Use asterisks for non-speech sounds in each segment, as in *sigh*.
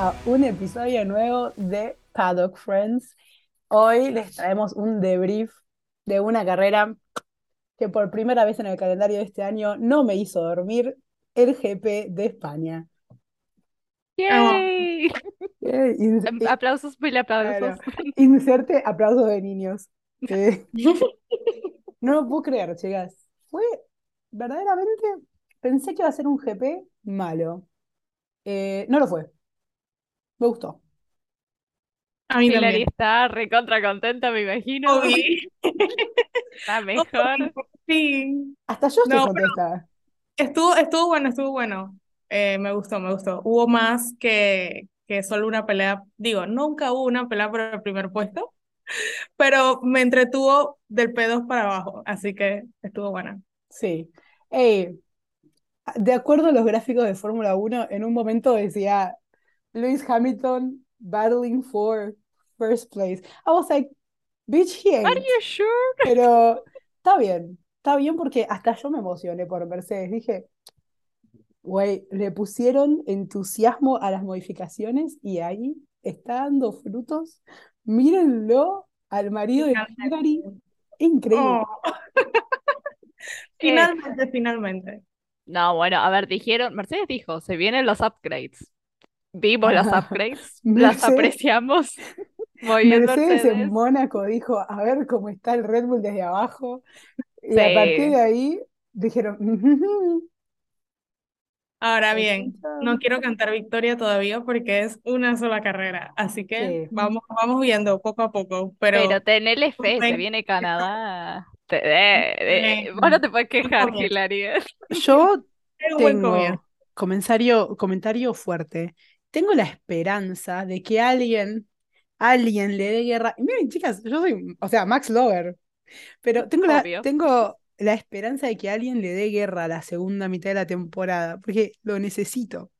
a un episodio nuevo de Paddock Friends. Hoy les traemos un debrief de una carrera que por primera vez en el calendario de este año no me hizo dormir, el GP de España. ¡Yay! Eh, Aplausos, mil aplausos. claro, inserte aplausos de niños. *laughs* Eh, no lo puedo creer, chicas. Fue verdaderamente, pensé que iba a ser un GP malo. Eh, no lo fue. Me gustó. A mí Hilary también. está recontra contenta, me imagino. Obvio. *laughs* Está mejor. Sí. Hasta yo estoy No, contenta. Estuvo, estuvo bueno, estuvo bueno. Eh, me gustó, me gustó. Hubo más que, que solo una pelea. Digo, nunca hubo una pelea por el primer puesto, pero me entretuvo del P2 para abajo, así que estuvo buena. Sí. Ey, de acuerdo a los gráficos de Fórmula 1, en un momento decía Lewis Hamilton battling for first place. I was like, bitch, he Are ain't. you sure? Pero está bien, está bien porque hasta yo me emocioné por Mercedes. Dije, güey, le pusieron entusiasmo a las modificaciones y ahí está dando frutos. Mírenlo al marido de Hillary. Increíble. Oh. *laughs* Finalmente, finalmente. No, bueno, a ver, dijeron, Mercedes dijo, se vienen los upgrades. Vimos los upgrades, *laughs* las apreciamos. *laughs* Mercedes en. Mónaco dijo, a ver cómo está el Red Bull desde abajo. Y Sí. a partir de ahí dijeron. *laughs* Ahora bien, no quiero cantar victoria todavía porque es una sola carrera, así que Sí. vamos, vamos viendo poco a poco, pero Pero tenele fe, se viene Canadá. Te- eh, eh, vos no te puedes quejar. Hilary. Yo tengo comentario, comentario fuerte. Tengo la esperanza de que alguien, alguien le dé guerra. Y Miren, chicas, yo soy, o sea, Max Lover, pero tengo la, tengo la esperanza de que alguien le dé guerra a la segunda mitad de la temporada, porque lo necesito.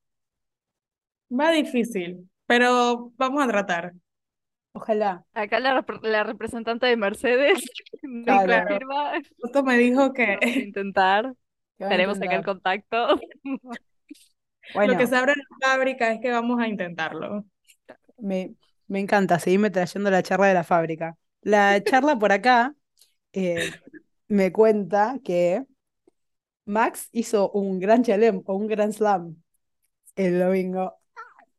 Va difícil, pero vamos a tratar. Ojalá. Acá la, rep- la representante de Mercedes *laughs* me Claro. confirma. Justo me dijo que Vamos a intentar. *laughs* Tenemos acá el intentar. contacto. *laughs* Bueno, lo que se abre en la fábrica es que vamos a intentarlo. me, me encanta seguirme trayendo la charla de la fábrica. La charla por acá eh, me cuenta que Max hizo un gran chelem o un gran slam el domingo.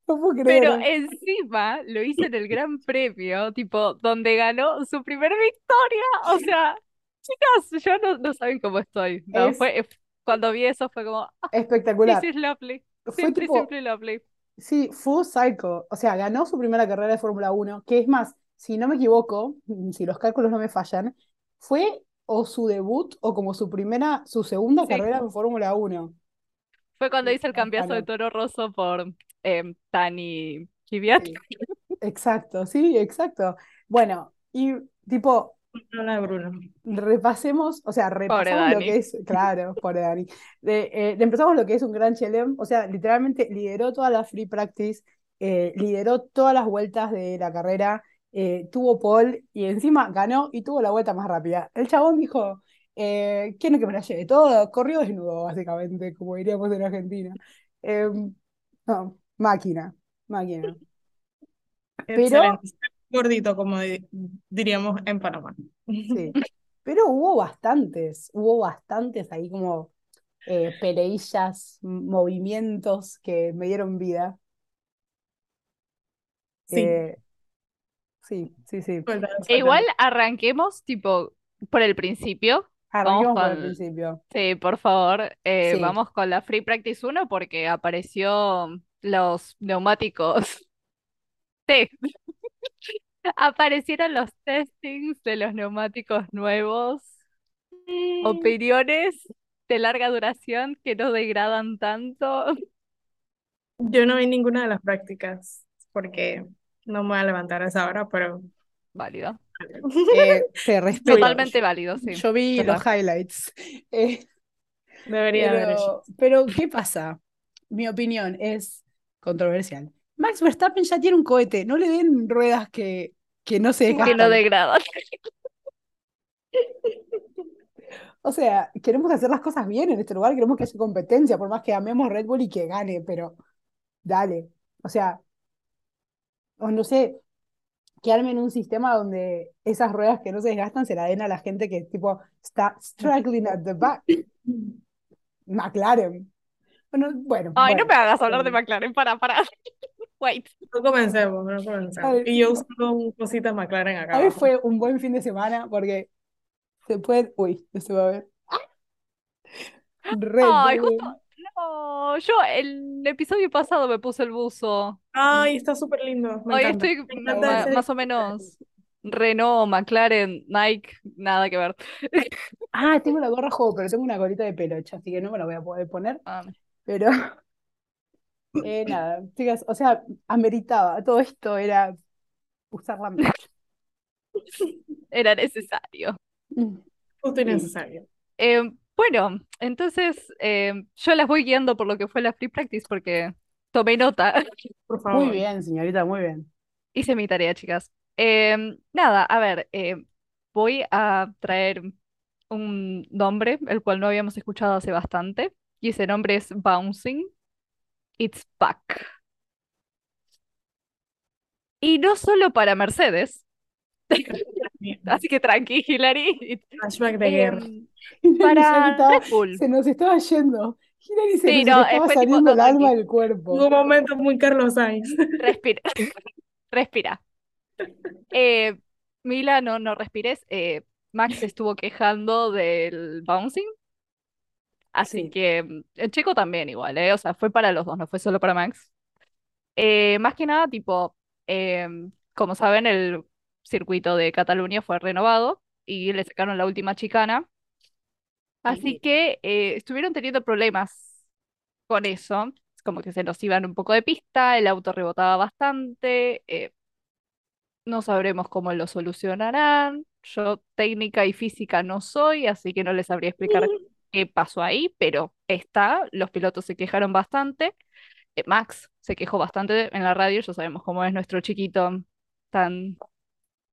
No puedo creer. Pero encima lo hice en el Gran Premio, tipo, donde ganó su primera victoria. O sea, chicas, yo no, no saben cómo estoy. No, Es- fue, cuando vi eso fue como, ah, Espectacular. this is lovely. Fue Simply, tipo, simply lovely. sí, full cycle. O sea, ganó su primera carrera de Fórmula 1, que es más, si no me equivoco, *laughs* si los cálculos no me fallan, fue o su debut o como su primera, su segunda Sí. carrera en Fórmula 1. Fue cuando hice el cambiazo de. Toro Rosso por em, Tani Kvyat. Sí. Exacto, sí, exacto. Bueno, y tipo, No de Bruno. repasemos, o sea, repasamos lo que es, claro, pobre Dani. De, eh, empezamos lo que es un gran chelem, o sea, literalmente lideró toda la free practice, eh, lideró todas las vueltas de la carrera, eh, tuvo pole y encima ganó y tuvo la vuelta más rápida. El chabón dijo, eh, ¿quieren que me la lleve todo? Corrió desnudo, básicamente, como diríamos en Argentina. Em, no, máquina, máquina. *laughs* Pero- Excelente. Gordito, como di- diríamos en Panamá. Sí, *laughs* pero hubo bastantes, hubo bastantes ahí como eh, peleillas, movimientos que me dieron vida. Sí. Eh, sí, sí, sí. E igual arranquemos, tipo, por el principio. Arranquemos Vamos por el con- principio. Sí, por favor, eh, Sí. vamos con la Free Practice 1 porque apareció los neumáticos. *laughs* Sí. Aparecieron los testings de los neumáticos nuevos. Opiniones de larga duración que no degradan tanto. Yo no vi ninguna de las prácticas porque no me voy a levantar a esa hora, pero Válido. Eh, te respeto. Totalmente válido, sí. Yo vi los highlights. Eh, debería haber hecho. pero, pero, ¿qué pasa? Mi opinión es controversial. Max Verstappen ya tiene un cohete, no le den ruedas que, que no se Que no desgastan. degradan. *laughs* O sea, queremos hacer las cosas bien en este lugar, queremos que haya competencia, por más que amemos Red Bull y que gane, pero dale. O sea, o no sé, que armen un sistema donde esas ruedas que no se desgastan se la den a la gente que tipo está struggling at the back. *laughs* McLaren. Bueno, bueno. Ay, no me hagas hablar de. McLaren, para, para. Wait. No comencemos, no comencemos. Ay, Y yo usando un cositas McLaren acá Hoy abajo. fue un buen fin de semana porque se puede. Uy, no se va a ver. Red Ay, Bull. justo. No, yo el episodio pasado me puse el buzo. Ay, está súper lindo, me Hoy encanta. estoy Me encanta ma- ese más o menos Renault, McLaren, Nike, nada que ver. Ah, tengo la gorra juego, pero tengo una colita de peluche, así que no me la voy a poder poner. Ah, Pero eh, nada, chicas, o sea, ameritaba. Todo esto era usar la merch. era necesario. Justo y necesario. Eh, bueno, entonces eh, yo las voy guiando por lo que fue la free practice porque tomé nota. Por Muy favor. bien, señorita, muy bien. Hice mi tarea, chicas. Nada, a ver, eh, voy a traer un nombre, el cual no habíamos escuchado hace bastante, y ese nombre es Bouncing. It's back. Y no solo para Mercedes, *laughs* así que tranqui, Hilary. It's- Flashback de guerra. em, *laughs* ya para estaba- Red Bull. se nos estaba yendo. Hilary se Sí, nos no, estaba tipo, saliendo no, el alma del cuerpo. Hubo un momento muy Carlos Sainz. Respira. *laughs* Respira. Eh, Mila, no, no respires. Eh, Max se estuvo quejando del bouncing. Así Sí. que mm, el Checo también igual, ¿eh? O sea, fue para los dos, no fue solo para Max. Eh, más que nada, tipo, em, como saben, el circuito de Cataluña fue renovado y le sacaron la última chicana. Así Sí. que eh, estuvieron teniendo problemas con eso. Como que se nos iban un poco de pista, el auto rebotaba bastante. eh, no sabremos cómo lo solucionarán. Yo técnica y física no soy, así que no les sabría explicar qué pasó ahí, pero está. Los pilotos se quejaron bastante. Eh, Max se quejó bastante en la radio, ya sabemos cómo es nuestro chiquito, tan,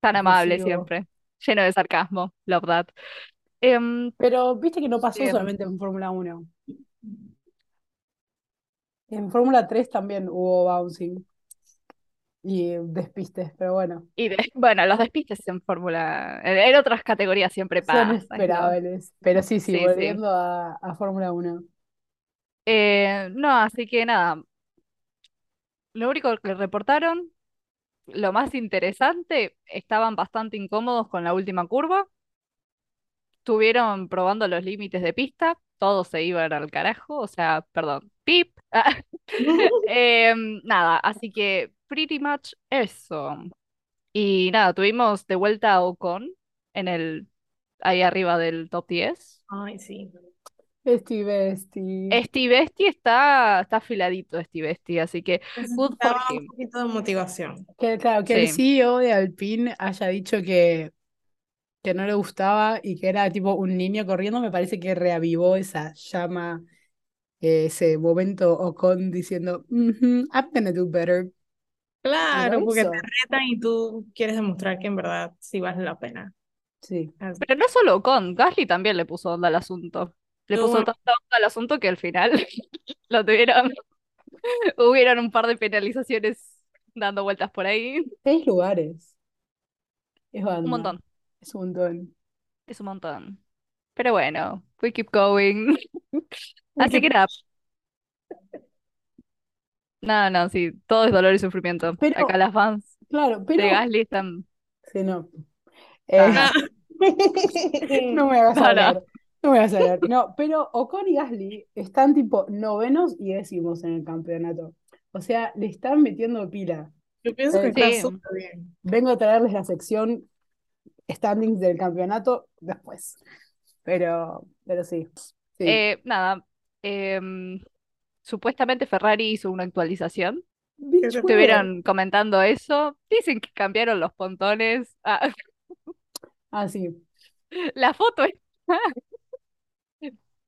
tan amable siempre, lleno de sarcasmo, love that. Em, Pero viste que no pasó Bien. solamente en Fórmula 1. En Fórmula 3 también hubo bouncing y despistes, pero bueno, y de- bueno, los despistes en Fórmula, en, en otras categorías siempre son pasan, ¿no? esperables. Pero sí, sí, Sí, sí. volviendo a, a Fórmula 1. Eh, no, así que nada, lo único que reportaron, lo más interesante, estaban bastante incómodos con la última curva, estuvieron probando los límites de pista, todos se iban al carajo, o sea, perdón, pip. *laughs* Em, nada, así que pretty much eso. Y nada, tuvimos de vuelta a Ocon en el, ahí arriba del top 10. Ay, sí. Steve, Steve. Steve Esti está, está afiladito, Steve Esti, así que good for un poquito de motivación. Que, claro, que el Sí. CEO de Alpine haya dicho que, que no le gustaba y que era tipo un niño corriendo, me parece que reavivó esa llama, ese momento Ocon diciendo, "Mhm, I'm gonna do better. Claro, porque te retan y tú quieres demostrar que en verdad sí vale la pena. Sí. Así. Pero no solo Ocon, Gasly también le puso onda al asunto. Le puso tanta onda al asunto que al final *laughs* lo tuvieron, *laughs* hubieron un par de penalizaciones dando vueltas por ahí. Seis lugares. Es Un montón, Es un montón. es un montón. Pero bueno, we keep going. *laughs* Así que nada. No, no, sí, todo es dolor y sufrimiento. Pero- Acá las fans Claro, de pero. Gasly están. Sí, no. Eh, *laughs* Ajá. no me hagas No, no. hablar. No me hagas hablar. No, pero Ocon y Gasly están tipo novenos y décimos en el campeonato. O sea, le están metiendo pila. Yo pienso que Sí. está súper bien. Vengo a traerles la sección standings del campeonato después. Pero, pero sí. Sí. Eh, nada, em, supuestamente Ferrari hizo una actualización. Estuvieron comentando eso. Dicen que cambiaron los pontones. Ah, Ah, sí. la foto es...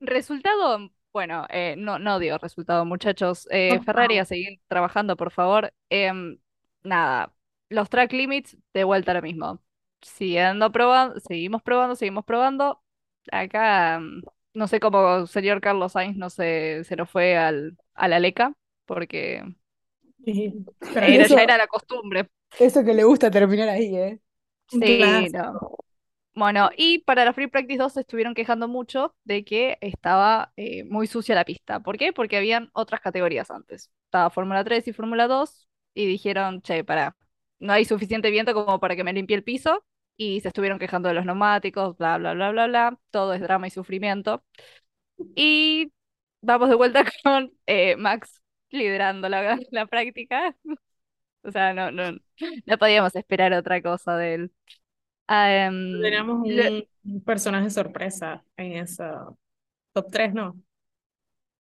Resultado, bueno, eh, no, no dio resultado, muchachos. Eh, Ferrari a seguir trabajando, por favor. Em, nada, los track limits de vuelta a lo mismo. Siguiendo probando, seguimos probando, seguimos probando. Acá, mm, no sé cómo señor Carlos Sainz no se, se nos fue al, a la leca, porque Pero eso- ya era la costumbre. Eso que le gusta terminar ahí, ¿eh? Sí, no. Bueno, y para la Free Practice 2 se estuvieron quejando mucho de que estaba eh, muy sucia la pista. ¿Por qué? Porque habían otras categorías antes. Estaba Fórmula 3 y Fórmula 2 y dijeron, che, para, no hay suficiente viento como para que me limpie el piso. Y se estuvieron quejando de los neumáticos, bla, bla, bla, bla, bla. Todo es drama y sufrimiento. Y vamos de vuelta *laughs* con eh, Max liderando la, *laughs* la práctica. *laughs* O sea, no, no, no podíamos esperar otra cosa de él. Teníamos lo- un, personaje sorpresa en esa top 3, ¿no?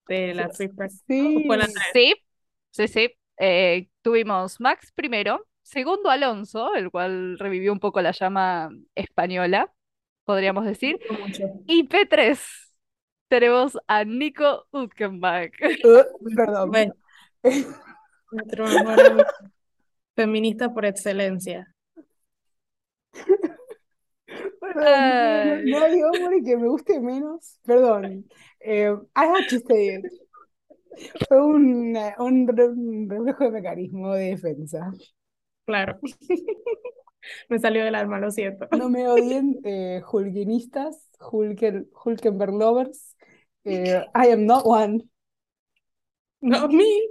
De la. Sí. Sí, sí, sí. Eh, tuvimos Max primero, segundo Alonso, el cual revivió un poco la llama española, podríamos decir. Y P3 tenemos a Nico Hülkenberg. Uh, *laughs* perdón. Bueno, *laughs* nuestro. Feminista por excelencia. Perdón, no, no hay hombre que me guste menos. Perdón. Eh, I had to say it. Fue un, un, re- un reflejo de mecanismo de defensa. Claro. *laughs* Me salió del alma, lo siento. No me odien, eh, Hulkinistas, Hulken, Hulkenberg lovers. Eh, I am not one. No, a mí.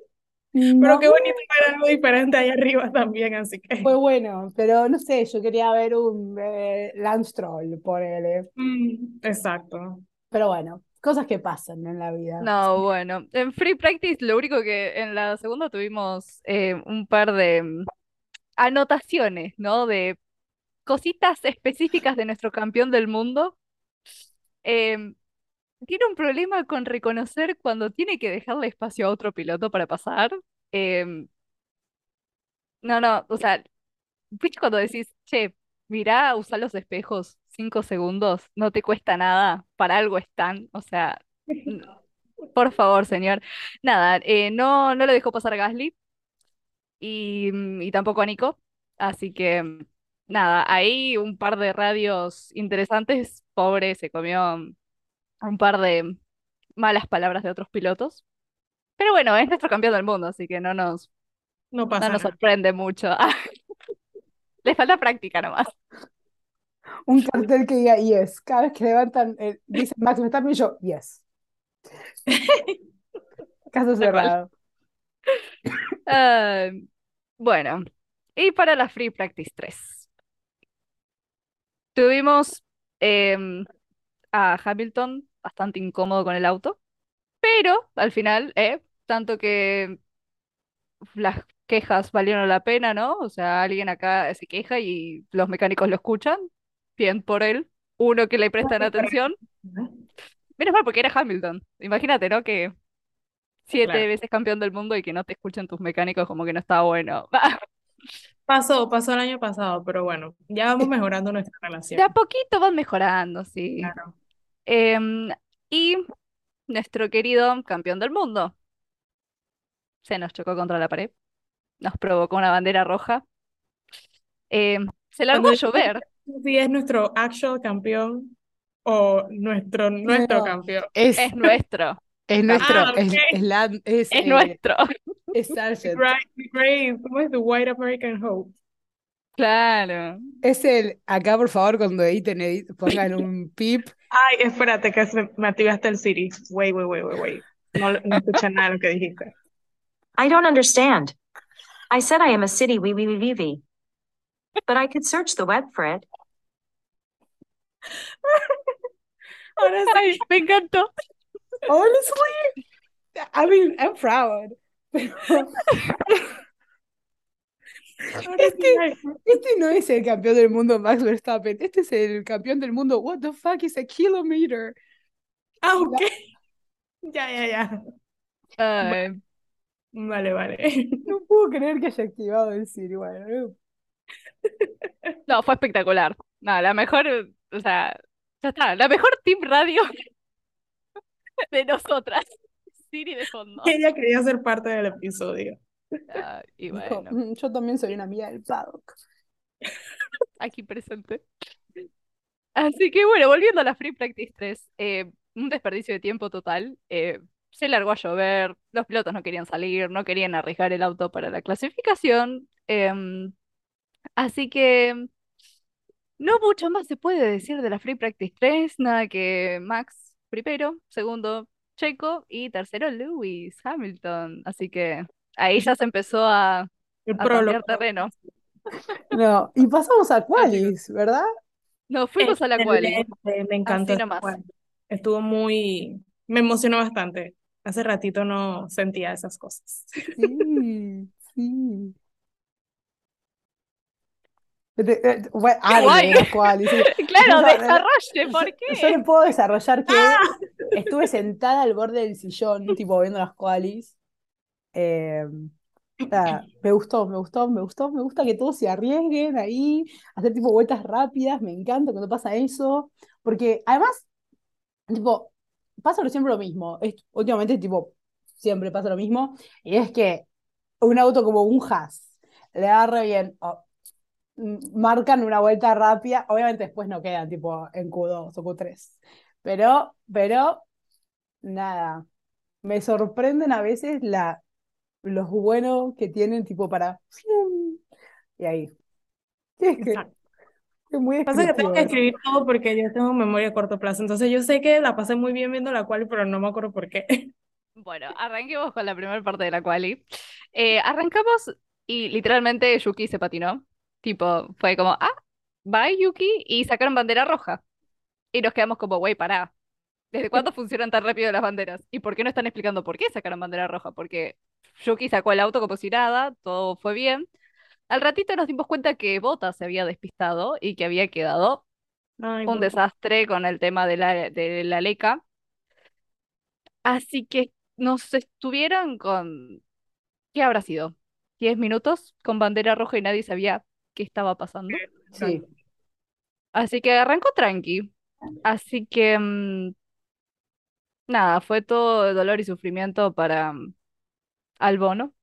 Pero No, qué bonito ver algo diferente ahí arriba también, así que. fue bueno, pero no sé, yo quería ver un eh, Lance Troll, ponele. Mm, exacto. Pero bueno, cosas que pasan en la vida. No, bueno, en Free Practice lo único que en la segunda tuvimos eh, un par de anotaciones, ¿no? De cositas específicas de nuestro campeón del mundo. Em, tiene un problema con reconocer cuando tiene que dejarle espacio a otro piloto para pasar. Em, no, no, o sea, ¿viste cuando decís, che, mirá, usa los espejos cinco segundos, no te cuesta nada, para algo están, o sea, *laughs* por favor, señor. Nada, eh, no, no le dejó pasar a Gasly y, mm, y tampoco a Nico, así que nada, ahí un par de radios interesantes, pobre, se comió un par de malas palabras de otros pilotos. Pero bueno, es nuestro campeón del mundo, así que no nos, No no pasa nos nada. sorprende mucho. *laughs* Le falta práctica nomás. Un cartel que diga yes. Cada vez que levantan, eh, dicen Max Verstappen y yo, yes. *laughs* Caso cerrado. Ah, bueno, y para la Free Practice 3. Tuvimos em, a Hamilton bastante incómodo con el auto, pero al final, eh, tanto que las quejas valieron la pena, ¿no? O sea, alguien acá se queja y los mecánicos lo escuchan, bien por él, uno que le prestan atención, menos mal porque era Hamilton, imagínate, ¿no? Que siete Claro. veces campeón del mundo y que no te escuchen tus mecánicos como que no está bueno. *laughs* Pasó, pasó el año pasado, pero bueno, ya vamos mejorando nuestra De a relación. poquito van mejorando, sí. Claro. Em, y nuestro querido campeón del mundo se nos chocó contra la pared, nos provocó una bandera roja, em, se largó a llover. *laughs* Si es nuestro actual campeón o nuestro, nuestro No, campeón. Es, Es nuestro, es nuestro, Ah, es, ok. es, la- es, es eh, nuestro. es Sargent. ¿cómo es? The White American Hope. Claro. Es el, acá por favor cuando editen, edit- pongan un *laughs* pip. Ay, espérate, que se, me activaste el Siri. Wait, wait, wait, wait, wait. No, no escuché nada de lo que dijiste. I don't understand. I said I am a city wee wee wee wee wee. But I could search the web for it. *laughs* Ahora sí. Ay, me encantó. Honestly, I mean, I'm proud. *laughs* Este, este no es el campeón del mundo Max Verstappen, este es el campeón del mundo. What the fuck is a kilometer? Ah, ok. Ya, ya, ya. Vale, vale. No puedo creer que haya activado el Siri. Bueno, no, fue espectacular. No, la mejor, o sea, ya está, la mejor team radio *laughs* de nosotras. *laughs* Siri de fondo. Ella quería ser parte del episodio. Ah, y bueno, "Mm, yo también soy una amiga del paddock. *laughs* aquí presente. Así que bueno, volviendo a la Free Practice 3, eh, un desperdicio de tiempo total. eh, se largó a llover, los pilotos no querían salir, no querían arriesgar el auto para la clasificación. em, así que no mucho más se puede decir de la Free Practice 3, nada que Max primero, segundo Checo y tercero Lewis Hamilton. Así que ahí ya se empezó a, El a terreno. No, y pasamos a Qualis, ¿verdad? Nos fuimos a la quali. Excelente, Me encantó. Estuvo muy, me emocionó bastante. Hace ratito no sentía esas cosas. Sí, sí. De- bueno, qualis, sí. *laughs* Claro, Yo- desarrolle, ¿por Yo qué? le puedo desarrollar que estuve sentada al borde del sillón, tipo viendo las qualis. Eh, nada, me gustó, me gustó, me gustó, me gusta que todos se arriesguen ahí, hacer tipo vueltas rápidas, me encanta cuando pasa eso, porque además, tipo, pasa siempre lo mismo, es, últimamente tipo, siempre pasa lo mismo, y es que un auto como un Haas le re bien, marcan una vuelta rápida, obviamente después no quedan tipo en Q2 o Q3, pero, pero, nada, me sorprenden a veces la, los buenos que tienen tipo para, y ahí, *laughs* es que es muy Pasa que tengo que escribir todo porque yo tengo memoria a corto plazo. Entonces yo sé que la pasé muy bien viendo la quali, pero no me acuerdo por qué. *laughs* Bueno, arranquemos con la primera parte de la quali. Eh, arrancamos y literalmente Yuki se patinó. Tipo, fue como, ah, bye Yuki, y sacaron bandera roja. Y nos quedamos como, güey, pará. ¿Desde cuándo funcionan tan rápido las banderas? ¿Y por qué no están explicando por qué sacaron bandera roja? Porque Yuki sacó el auto como si nada, todo fue bien. Al ratito nos dimos cuenta que Bottas se había despistado y que había quedado Ay, un desastre con el tema de la, de la leca. Así que nos estuvieron con, ¿qué habrá sido? ¿10 minutos con bandera roja y nadie sabía qué estaba pasando? Sí, Así que arrancó tranqui. Así que, mm, nada, fue todo dolor y sufrimiento para mm, Albono,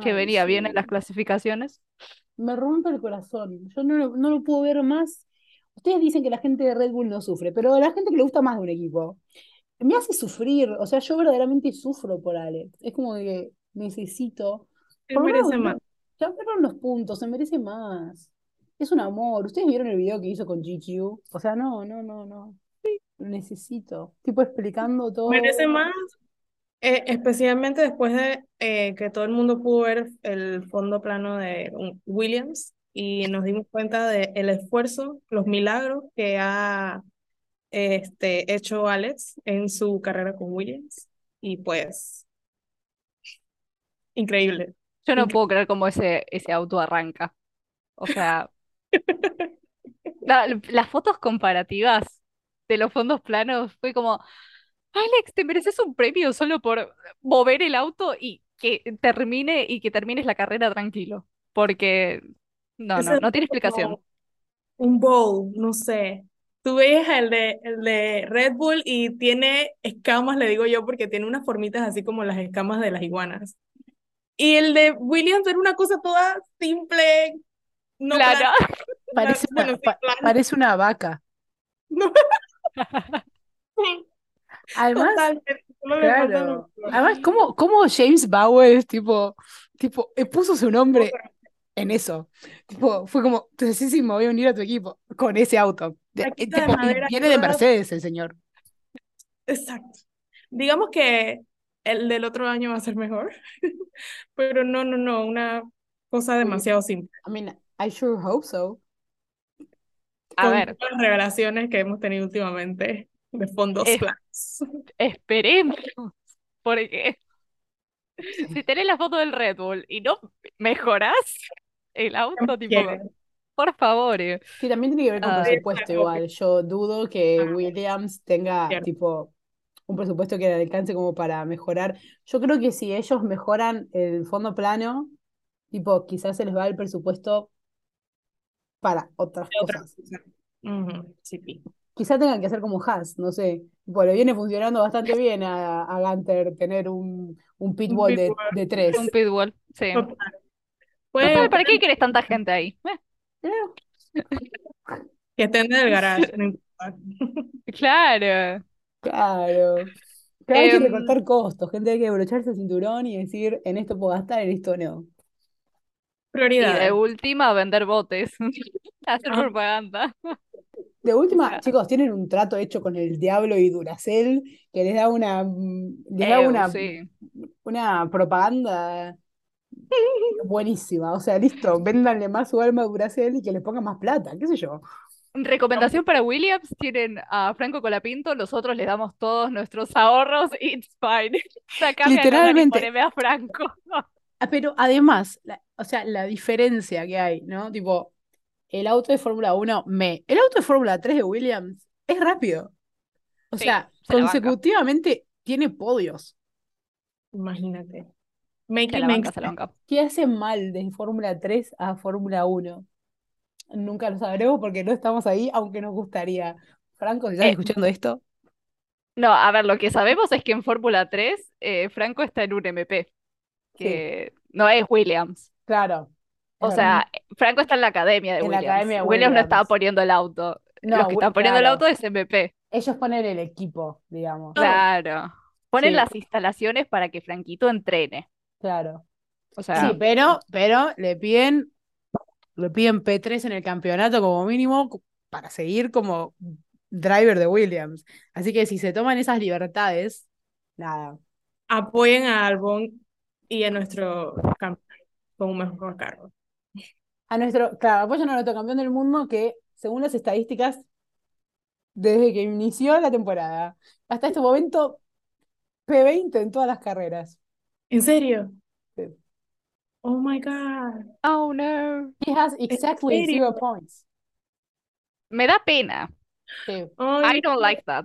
que Ay, venía bien en sí. las clasificaciones. Me rompe el corazón. Yo no lo, no lo puedo ver más. Ustedes dicen que la gente de Red Bull no sufre, pero la gente que le gusta más de un equipo me hace sufrir. O sea, yo verdaderamente sufro por Alex. Es como que necesito. menos merece más. Ya fueron los puntos, se merece más. Es un amor. ¿Ustedes vieron el video que hizo con GQ? O sea, no, no, no, no. Lo necesito. Tipo explicando todo. Merece más, eh, especialmente después de eh, que todo el mundo pudo ver el fondo plano de um, Williams y nos dimos cuenta del esfuerzo, los milagros que ha este, hecho Alex en su carrera con Williams. Y pues, increíble. Yo no puedo creer cómo ese, ese auto arranca. O sea, *laughs* la- las fotos comparativas de los fondos planos fue como, Alex, te mereces un premio solo por mover el auto y que termine y que termines la carrera tranquilo. Porque no, no, no tiene explicación. un bowl, no sé. Tú veías el de, el de Red Bull y tiene escamas, le digo yo, porque tiene unas formitas así como las escamas de las iguanas. Y el de Williams era una cosa toda simple, no Claro. plana, *laughs* Parece una, bueno, pa- parece una vaca. *laughs* No, Además, claro. Además, ¿cómo, cómo James Bowers, tipo, tipo, eh, puso su nombre en eso? Tipo, fue como, entonces sí, me voy a unir a tu equipo con ese auto. De- eh, de tipo, madera viene de Mercedes el señor. Exacto. Digamos que el del otro año va a ser mejor, *laughs* pero no, no, no, una cosa demasiado simple. I mean, I sure hope so. A Con ver, las revelaciones que hemos tenido últimamente de fondos Es- planos. *laughs* esperemos. Porque si tenés la foto del Red Bull y no mejorás el auto, tipo, Quiere. por favor. eh. Sí, también tiene que ver con Ah. presupuesto igual. Yo dudo que Ah, Williams tenga cierto. tipo un presupuesto que le alcance como para mejorar. Yo creo que si ellos mejoran el fondo plano, tipo, quizás se les va el presupuesto para otras Otra cosas. sí, pi. Quizás tengan que hacer como Haas, no sé. Le viene funcionando bastante *laughs* bien a, a Gunter tener un, un pitbull de, tres. Un pitbull, sí. Total. ¿para qué querés tanta gente ahí? Eh, *laughs* *laughs* que estén en el garage, no importa. claro. Claro. Claro, hay que Em, recortar costos, gente, hay que abrocharse el cinturón y decir, en esto puedo gastar, en esto no. Y de última, vender botes. *laughs* Hacer Ah. propaganda. De última, sea- chicos, tienen un trato hecho con el Diablo y Duracell que les da una, les da una, sí. una propaganda buenísima. O sea, listo, véndanle más su alma a Duracell y que les pongan más plata, qué sé yo. Recomendación para Williams, tienen a Franco Colapinto, nosotros le damos todos nuestros ahorros, *laughs* it's fine. Sacame a Logan y Literalmente. a Franco. *laughs* Ah, pero además, la- o sea, la diferencia que hay, ¿no? Tipo, el auto de Fórmula 1, me. El auto de Fórmula 3 de Williams es rápido. O Sí, sea, se consecutivamente tiene podios. Imagínate. Make Se it la make banca, se la sense. banca. ¿Qué hace mal de Fórmula 3 a Fórmula 1? Nunca lo sabremos porque no estamos ahí, aunque nos gustaría. Franco, si estás Eh, escuchando esto, No, a ver, lo que sabemos es que en Fórmula 3 eh, Franco está en un MP, sí, que no es Williams. claro. O verdad. sea, Franco está en la academia de En la Williams. academia de Williams no estaba Williams. poniendo el auto. No, Los que están poniendo el auto es MP. Ellos ponen el equipo, digamos. Claro. Ponen Sí, las instalaciones para que Franquito entrene. claro. O Sí, sea, pero, pero le piden, le piden P3 en el campeonato como mínimo para seguir como driver de Williams. Así que si se toman esas libertades, nada. Apoyen a Albon y a nuestro campeón con un mejor carro. A nuestro, claro, apoyan a nuestro campeón del mundo que, según las estadísticas, desde que inició la temporada hasta este momento, P20 en todas las carreras. ¿En serio? Oh my God. oh no. He has ¿En exactly zero points. Me da pena. Sí. Ay, I don't like that.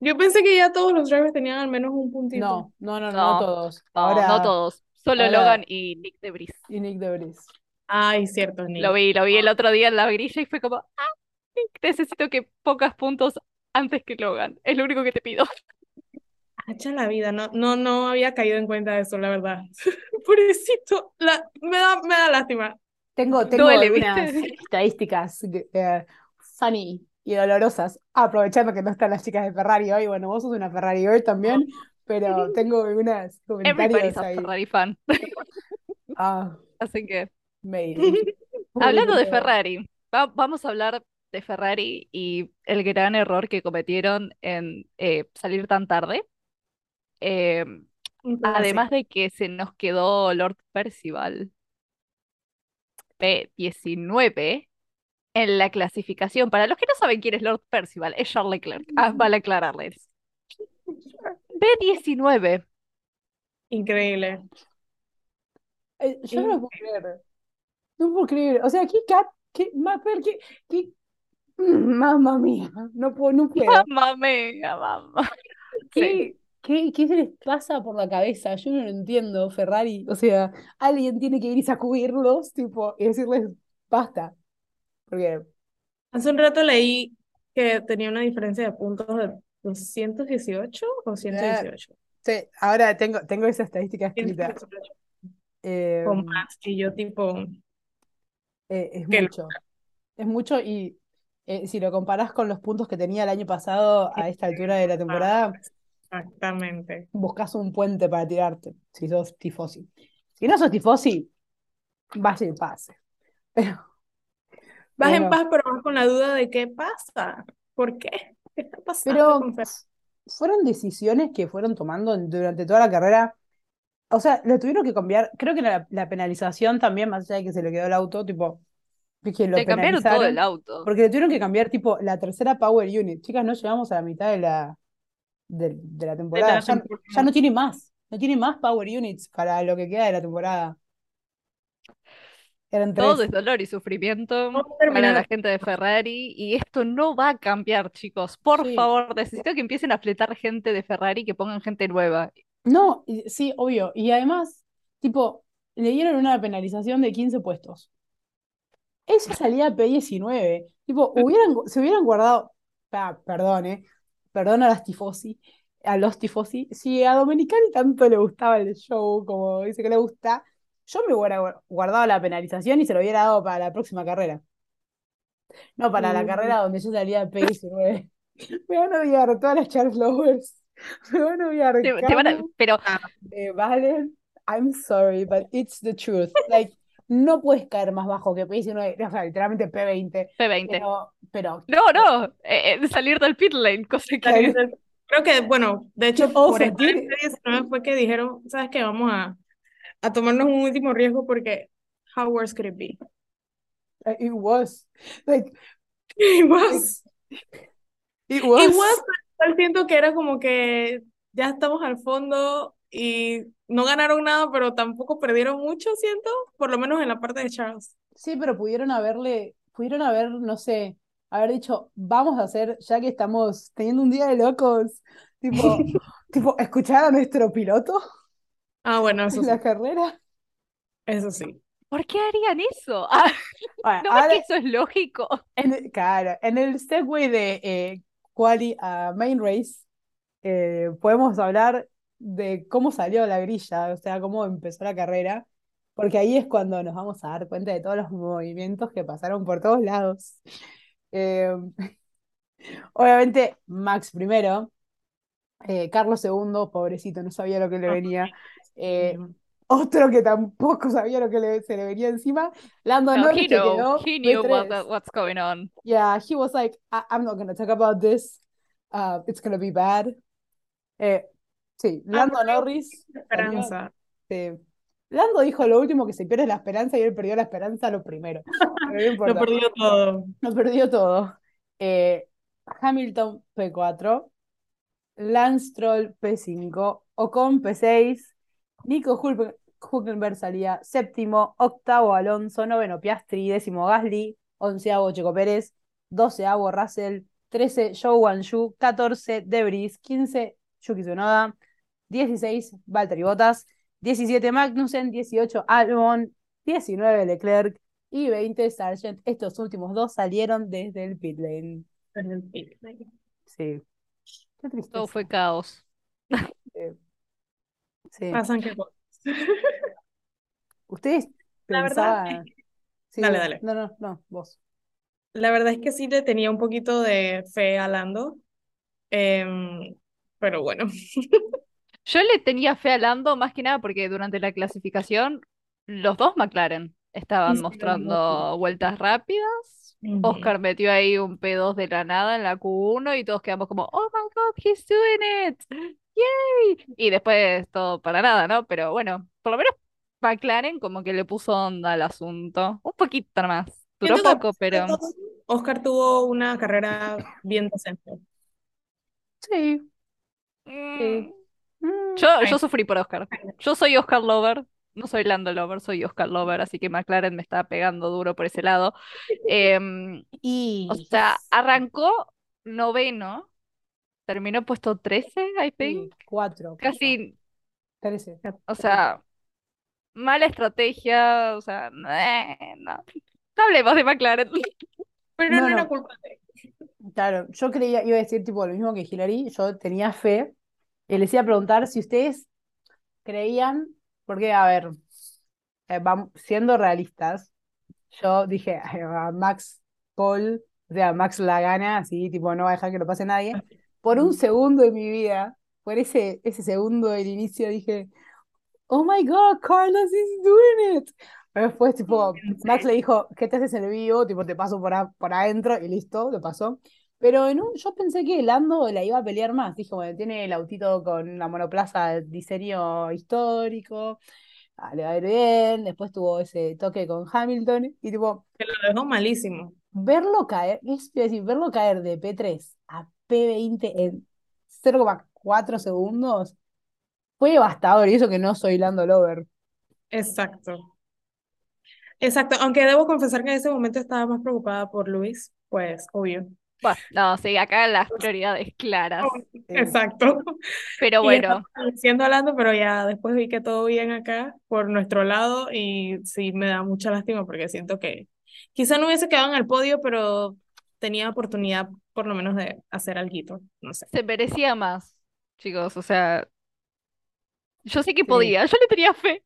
yo pensé que ya todos los drivers tenían al menos un puntito. No, no, no, no No, todos. No, Ahora, no todos. Solo ahora- Logan y Nick de Vries. y Nick de Vries. Ay, cierto, Nick. Lo vi, lo vi el otro día en la grilla y fue como, ah, Nick, necesito que pongas puntos antes que Logan. Es lo único que te pido. *laughs* Hacha la vida, no, no, no había caído en cuenta de eso, la verdad. *laughs* Pobrecito, la, me da, me da lástima. Tengo, tengo Duele, ¿viste? *laughs* estadísticas eh, funny y dolorosas, aprovechando que no están las chicas de Ferrari hoy. Bueno, vos sos una Ferrari girl también, pero tengo Everybody's comentarios a ahí. Ferrari fan. *laughs* Ah, Así que, maybe. hablando de. Ferrari, va- vamos a hablar de Ferrari y el gran error que cometieron en eh, salir tan tarde. Eh, así. además de que se nos quedó Lord Percival P19 en la clasificación. Para los que no saben quién es Lord Percival, es Charles Leclerc. Ah, vale aclararles. P19. Increíble. Eh, yo no lo puedo creer. No puedo creer. O sea, qué cat, qué, más, qué, qué, mm, mamma mía. No puedo, no puedo. Mamma mía, mamá. Sí. ¿Qué, qué, les pasa por la cabeza? Yo no lo entiendo, Ferrari. O sea, alguien tiene que ir y sacudirlos, tipo, y decirles, basta. Porque, Hace un rato leí que tenía una diferencia de puntos de 218 o 118. sí, ahora tengo, tengo esa estadística escrita. 118. Eh, Con más. Y yo tipo, eh, es mucho. Es mucho y eh, si lo comparás con los puntos que tenía el año pasado a esta altura de la temporada, exactamente. buscas un puente para tirarte, si sos tifosi. Si no sos tifosi, y pase. Pero, Vas en paz, pero vas con la duda de qué pasa. ¿Por qué? ¿Qué está pasando pero fueron decisiones que fueron tomando durante toda la carrera. O sea, lo tuvieron que cambiar. Creo que la, la penalización también, más allá de que se le quedó el auto, tipo, que lo Le cambiaron todo el auto. Porque le tuvieron que cambiar, tipo, la tercera Power Unit. Chicas, no llegamos a la mitad de la, de, de la temporada. Ya, temporada. ya no tiene más. No tiene más Power Units para lo que queda de la temporada. Eran Todo es dolor y sufrimiento Vamos a para terminar. la gente de Ferrari y esto no va a cambiar, chicos. Por Sí. favor, necesito que empiecen a fletar gente de Ferrari, que pongan gente nueva. No, y- sí, obvio. Y además, tipo, le dieron una penalización de 15 puestos. Esa salía P19. Tipo, *laughs* hubieran, se hubieran guardado. perdón, eh. Perdón a las tifosi. A los tifosi. Si a Domenicali tanto le gustaba el show como dice que le gusta, yo me hubiera gu- guardado la penalización y se lo hubiera dado para la próxima carrera. No para la Mm. carrera donde yo salía P19. *laughs* Me van a odiar todas las Charles lovers. *laughs* Me van a odiar. Te, te van a- pero eh, Valen, I'm sorry, but it's the truth. Like, no puedes caer más bajo que P19, o sea, literalmente P20, P20. pero, pero No, no, eh, eh, salir del pit lane, cosa que del- *laughs* Creo que, bueno, de hecho, por sentir- P19 fue que dijeron, ¿sabes qué? Vamos a, a tomarnos un último riesgo porque how worse could it be? uh, *laughs* it was. Like, It was. it was. It was, pero igual siento que era como que ya estamos al fondo y no ganaron nada, pero tampoco perdieron mucho, siento, por lo menos en la parte de Charles. Sí, pero pudieron haberle, pudieron haber, no sé, haber dicho, vamos a hacer, ya que estamos teniendo un día de locos, tipo, *laughs* tipo, escuchar a nuestro piloto Ah, bueno, eso en sí, la carrera. eso sí. ¿Por qué harían eso? *laughs* Ah, Bueno, ¿no que eso es lógico? en el, claro, en el segue de eh, quali a main race, eh, podemos hablar de cómo salió la grilla, o sea, cómo empezó la carrera, porque ahí es cuando nos vamos a dar cuenta de todos los movimientos que pasaron por todos lados. Eh, *laughs* obviamente, Max primero, eh, Carlos segundo, pobrecito, no sabía lo que le venía. Eh, otro que tampoco sabía lo que le- se le venía encima, Lando No, Norris he knew, quedó he knew what, P3. what's going on. Yeah, he was like, I I'm not gonna talk about this. Uh, it's gonna be bad. Eh, sí, Lando pero Norris salió, Esperanza. sí. Lando dijo lo último que se pierde la esperanza y él perdió la esperanza lo primero. *laughs* No Lo perdió todo. lo perdió todo. Eh, Hamilton P4, Lance Stroll P5, Ocon P6, Nico Hulkenberg salía séptimo, octavo Alonso, noveno Piastri, décimo Gasly, onceavo Checo Pérez, doceavo Russell, trece Zhou Guanyu, catorce Debris, quince Yuki Tsunoda, dieciséis Valtteri Bottas, diecisiete Magnussen, dieciocho Albon, diecinueve Leclerc y veinte Sargent. Estos últimos dos salieron desde el pit lane. Sí. Qué Todo tristeza. fue caos. Sí. Pasan que cosas. Ustedes La verdad pensaban. Sí, Dale, dale. No, no, no, vos. La verdad es que sí le tenía un poquito de fe a Lando. Em, pero bueno. *laughs* Yo le tenía fe a Lando más que nada porque durante la clasificación los dos McLaren estaban Sí, mostrando vueltas rápidas. Oscar metió ahí un P2 de la nada en la Q1 y todos quedamos como, oh my God, he's doing it. Yay. Y después todo para nada, ¿no? Pero bueno, por lo menos McLaren como que le puso onda al asunto. Un poquito más. Duró poco, pero Oscar tuvo una carrera bien decente. Sí. mm, Sí. Mm, Yo, Ay. yo sufrí por Oscar. Yo soy Oscar Lover, no soy Lando Lover, soy Oscar Lover, así que McLaren me está pegando duro por ese lado. Em, *laughs* Y o sea, arrancó noveno, terminó puesto 13, I think. sí, cuatro. Casi, Trece. o sea, mala estrategia, o sea, eh, no. No hablemos de McLaren. *laughs* Pero No, no, era no. culpa de Claro, yo creía, iba a decir tipo lo mismo que Hillary, yo tenía fe, y les iba a preguntar si ustedes creían, porque a ver, eh, vam- siendo realistas, yo dije, *laughs* "Ay, a Max Paul, o sea, Max la gana, así, tipo, no va a dejar que lo pase nadie. Por un segundo de mi vida, por ese, ese segundo del inicio, dije, oh my God, Carlos is doing it. Pero después, tipo, *laughs* Max le dijo, ¿qué te haces en el vivo? Tipo, te paso por, a- por adentro y listo, lo pasó. Pero en un- yo pensé que Lando la iba a pelear más. Dijo, bueno, tiene el autito con la monoplaza de diseño histórico, ah, le va a ir bien. Después tuvo ese toque con Hamilton y tipo, que lo dejó malísimo. verlo caer, es decir, verlo caer de P3 a P20 en 0,4 segundos fue devastador. Y eso que no soy Lando Lover. Exacto. Exacto. Aunque debo confesar que en ese momento estaba más preocupada por Luis, pues obvio. Bueno, no, sí, acá las prioridades claras. Exacto. Pero bueno, diciendo hablando, pero ya después vi que todo bien acá por nuestro lado y sí me da mucha lástima porque siento que quizá no hubiese quedado en el podio, pero tenía oportunidad por lo menos de hacer alguito, no sé. se merecía más, chicos, o sea, yo sé que Sí. podía, yo le tenía fe.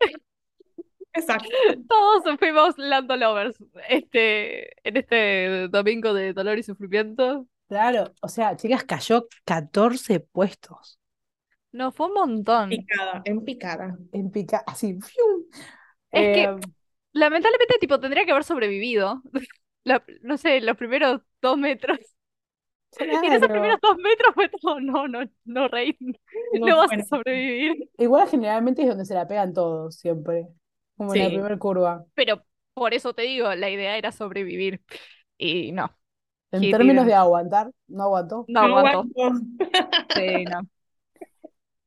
Exacto. Todos fuimos Lando Lovers este, en este domingo de dolor y sufrimiento. Claro, o sea, chicas, cayó 14 puestos. No, fue un montón. Picada, en picada. En pica, así. ¡fium! Es que, Eh, lamentablemente, tipo, tendría que haber sobrevivido. *laughs* La- no sé, los primeros dos metros. Y en esos primeros dos metros fue todo, no, no, no, Rey, No no vas a sobrevivir. Igual generalmente es donde se la pegan todos, siempre. Como en la Sí. primera curva. Pero por eso te digo, la idea era sobrevivir. Y no, En términos de aguantar, no aguantó. no aguantó. Sí, no.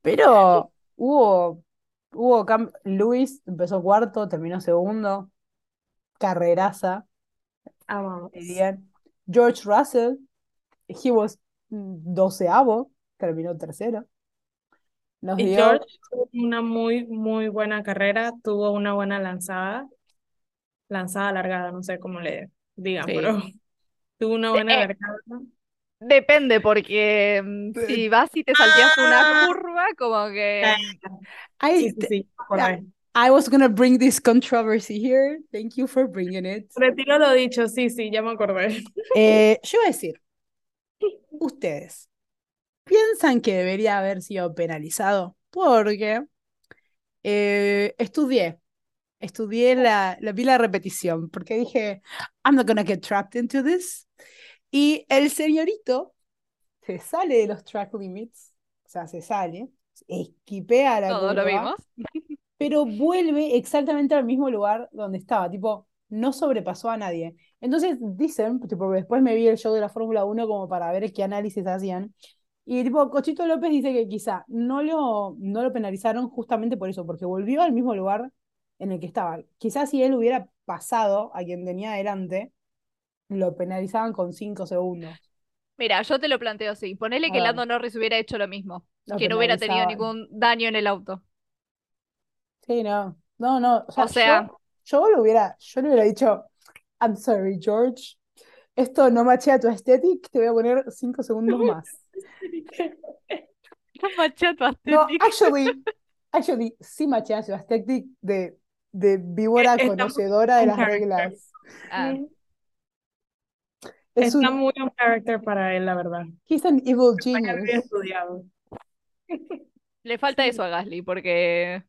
Pero hubo, hubo Luis empezó cuarto, terminó segundo. Carreraza, dirían. George Russell, he was mm, doceavo, terminó tercero. Nos Y dio George tuvo una muy, muy buena carrera, tuvo una buena lanzada, lanzada alargada, no sé cómo le digan, Sí. pero *laughs* tuvo una buena Eh, largada. Depende, porque mm, si vas y te salteas una curva, como que Ah, I, Sí, sí, sí. I was gonna bring this controversy here. Thank you for bringing it. Retiro lo dicho, sí, sí, ya me acordé. Eh, yo iba a decir, *laughs* ustedes piensan que debería haber sido penalizado porque eh, estudié, estudié la, la vi la repetición porque dije, I'm not gonna get trapped into this. Y el señorito se sale de los track limits, o sea, se sale, esquipea la todos lo curva, vimos. pero vuelve exactamente al mismo lugar donde estaba, tipo, no sobrepasó a nadie. Entonces dicen, tipo, después me vi el show de la Fórmula 1 como para ver qué análisis hacían, y tipo, Cochito López dice que quizá no lo, no lo penalizaron justamente por eso, porque volvió al mismo lugar en el que estaba. Quizás si él hubiera pasado a quien tenía adelante, lo penalizaban con 5 segundos. Mira, yo te lo planteo así. Ponele A que ver. Lando Norris hubiera hecho lo mismo, Lo que no hubiera tenido ningún daño en el auto. Sí, no, no, no, o sea, O sea, yo, yo lo hubiera, yo le hubiera dicho, I'm sorry, George, esto no machea tu aesthetic, te voy a poner 5 segundos *laughs* más. No machato actually, actually, sí machea su aesthetic de, de víbora Está conocedora de las character. reglas. Ah, Es Está un, muy on character para él, la verdad. he's an evil genius. estudiado. le falta Sí. eso a Gasly, porque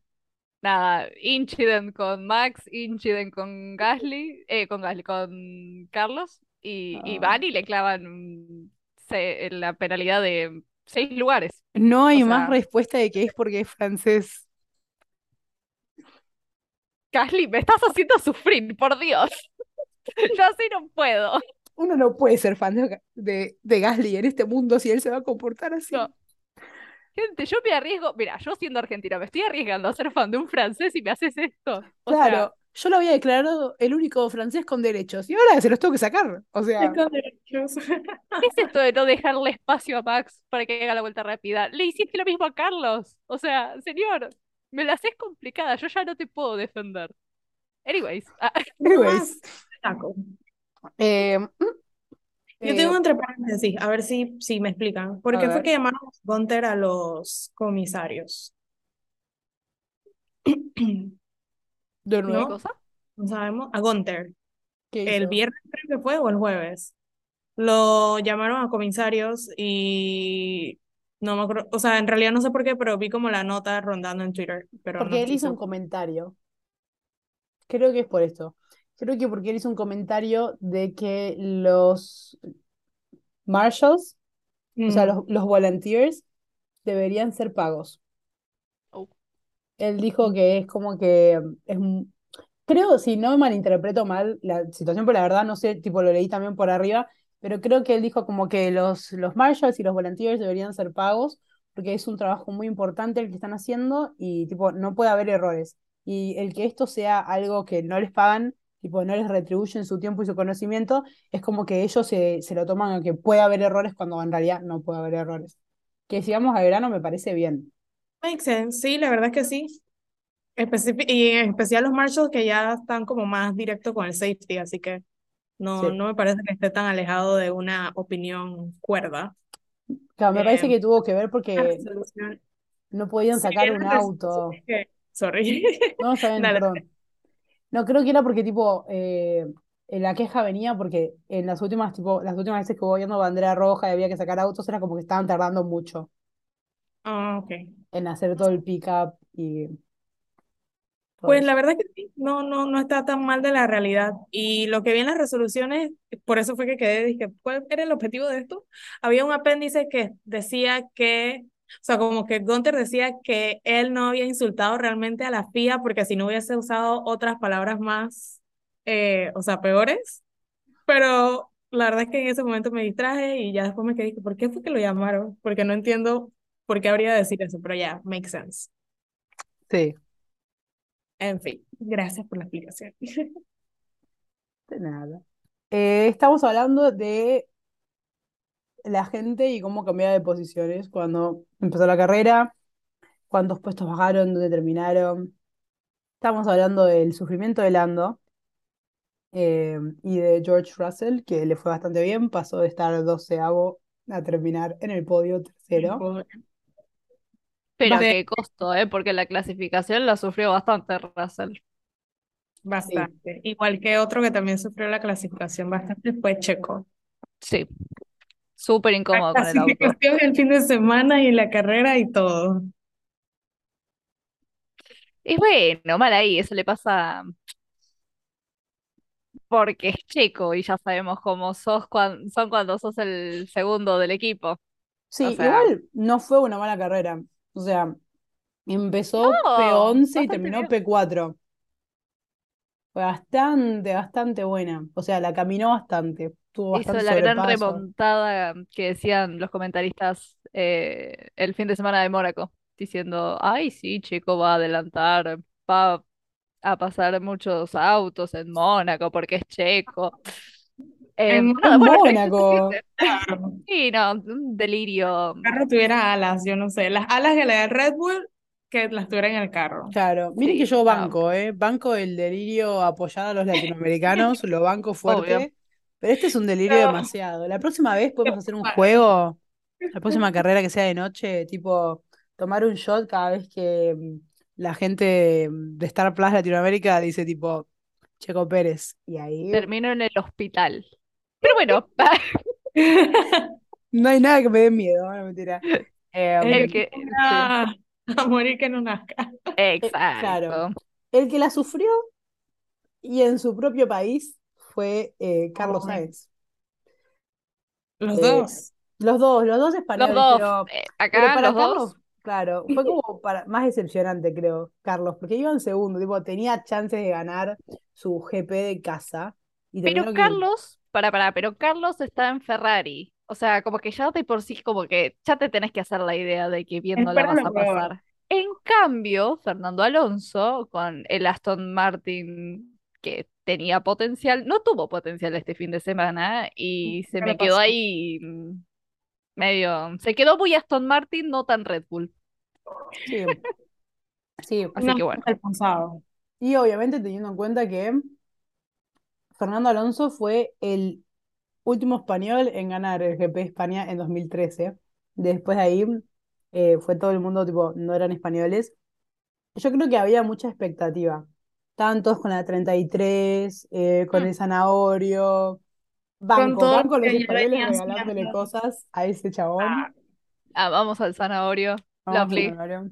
nada, incident con Max, incident con Gasly, eh, con Gasly, con Carlos, y, y Ah. van y le clavan se- la penalidad de seis lugares. No hay O más sea- respuesta de que es porque es francés. Gasly, me estás haciendo sufrir, por Dios. *laughs* Yo así no puedo. Uno no puede ser fan de, de, de Gasly en este mundo si él se va a comportar así. No. Gente, yo me arriesgo, mira, yo siendo argentina, me estoy arriesgando a ser fan de un francés y me haces esto. O Claro, yo lo había declarado el único francés con derechos y ahora se los tengo que sacar. O sea, Con derechos. *laughs* ¿qué es esto de no dejarle espacio a Max para que haga la vuelta rápida? Le hiciste lo mismo a Carlos. O sea, señor, me la haces complicada, yo ya no te puedo defender. Anyways, ah, *laughs* *laughs* anyways, eh, Yo eh, tengo entre paréntesis, a ver si, si me explican. ¿Por qué fue que llamaron a Gunter a los comisarios? *clears throat* *clears throat* de ¿qué nuevo, ¿No? cosa? No sabemos. A Gunter. ¿qué El viernes creo que fue o el jueves. Lo llamaron a comisarios y no me acuerdo, o sea, en realidad no sé por qué, pero vi como la nota rondando en Twitter, pero no Porque él hizo un comentario. Creo que es por esto. Creo que porque él hizo un comentario de que los marshals, o sea, Mm, los, los volunteers, deberían ser pagos. Él dijo que es como que es un- creo, si no malinterpreto mal la situación, pero la verdad no sé, tipo lo leí también por arriba, pero creo que él dijo como que los, los marshals y los volunteers deberían ser pagos porque es un trabajo muy importante el que están haciendo y tipo no puede haber errores. Y el que esto sea algo que no les pagan, tipo no les retribuyen su tiempo y su conocimiento, es como que ellos se, se lo toman a que puede haber errores cuando en realidad no puede haber errores. Que sigamos al grano me parece bien. Makes sense, sí, la verdad es que sí. Especi- y en especial los marshals que ya están como más directo con el safety, así que no, Sí. no me parece que esté tan alejado de una opinión cuerda. Claro, me parece Eh, que tuvo que ver porque no podían Sí, sacar era un auto. que- Sorry. *laughs* No, Dale. perdón. No, creo que era porque tipo eh, la queja venía porque en las últimas, tipo, las últimas veces que hubo viendo bandera roja y había que sacar autos, era como que estaban tardando mucho. Ah, ok. En hacer todo el pick-up y Pues eso. la verdad que sí, no, no, no está tan mal de la realidad. Y lo que vi en las resoluciones, por eso fue que quedé, dije, ¿cuál era el objetivo de esto? Había un apéndice que decía que, o sea, como que Gunther decía que él no había insultado realmente a la FIA porque si no hubiese usado otras palabras más, eh, o sea, peores. Pero la verdad es que en ese momento me distraje y ya después me quedé, ¿por qué fue que lo llamaron? Porque no entiendo por qué habría de decir eso, pero ya, makes sense. Sí, En fin, gracias por la explicación. *laughs* de nada. Eh, estamos hablando de la gente y cómo cambiaba de posiciones cuando empezó la carrera, cuántos puestos bajaron, dónde terminaron. Estamos hablando del sufrimiento de Lando eh, y de George Russell, que le fue bastante bien, pasó de estar doceavo a terminar en el podio tercero. Pero a De- qué costo, ¿eh? Porque la clasificación la sufrió bastante Russell. Bastante. Igual que otro que también sufrió la clasificación bastante fue Checo. Sí. Súper La incómodo con el auto. clasificación el fin de semana y la carrera y todo. Y bueno, mal ahí, eso le pasa porque es checo y ya sabemos cómo sos cuan- son cuando sos el segundo del equipo. Sí, O sea- igual no fue una mala carrera. O sea, empezó No, P11 y terminó bien. P4. Fue bastante, bastante buena. O sea, la caminó bastante. Tuvo Hizo bastante la gran remontada que decían los comentaristas eh, el fin de semana de Mónaco, diciendo, ay, sí, Checo va a adelantar, va a pasar muchos autos en Mónaco porque es checo. Eh, En nada, bueno, lo Mónaco. Claro. Sí, no, un delirio. El carro tuviera alas, yo no sé. Las alas que le da Red Bull, que las tuviera en el carro. Claro, miren Sí, que yo no. banco, ¿eh? Banco el delirio apoyar a los latinoamericanos, lo banco *laughs* fuerte, pero este es un delirio No. demasiado. La próxima vez podemos hacer un juego, la *laughs* próxima carrera que sea de noche, tipo tomar un shot cada vez que mm, la gente de Star Plus Latinoamérica dice tipo Checo Pérez. Y ahí Termino en el hospital. Pero bueno, *laughs* no hay nada que me dé miedo, no mentira. Eh, el que, Ah, *laughs* a morir que no nazca. exacto. claro. El que la sufrió y en su propio país fue eh, Carlos. Sainz. Los Eh, dos. Los dos, los dos Los españoles, dos, pero, eh, pero acá para los Carlos, dos, claro, fue como para, más decepcionante, creo, Carlos, porque iba en segundo, tipo, tenía chances de ganar su GP de casa y pero que- Carlos, para, para, pero Carlos está en Ferrari. O sea, como que ya de por sí, como que ya te tenés que hacer la idea de que bien no la Espera vas a pasar. En cambio, Fernando Alonso, con el Aston Martin que tenía potencial, no tuvo potencial este fin de semana y se ¿Qué me quedó ahí mm, medio, se quedó muy Aston Martin, no tan Red Bull. Sí, *laughs* sí, Así No, que bueno. y obviamente teniendo en cuenta que Fernando Alonso fue el último español en ganar el GP de España en 2013. Después de ahí eh, fue todo el mundo, tipo, no eran españoles. Yo creo que había mucha expectativa. Tantos con la 33, eh, con Mm. el zanahorio. Banco, banco los españoles regalándole cosas a ese chabón. Ah, vamos al zanahorio. Vamos al Lovely. zanahorio.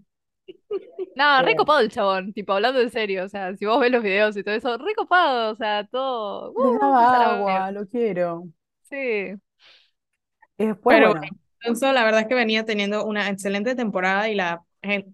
No, re Eh. copado el chabón, tipo, hablando en serio, o sea, si vos ves los videos y todo eso, re copado, o sea, todo, Les uh, daba agua, lo quiero. Sí. Y después, Pero bueno, Alonso, la verdad es que venía teniendo una excelente temporada y la,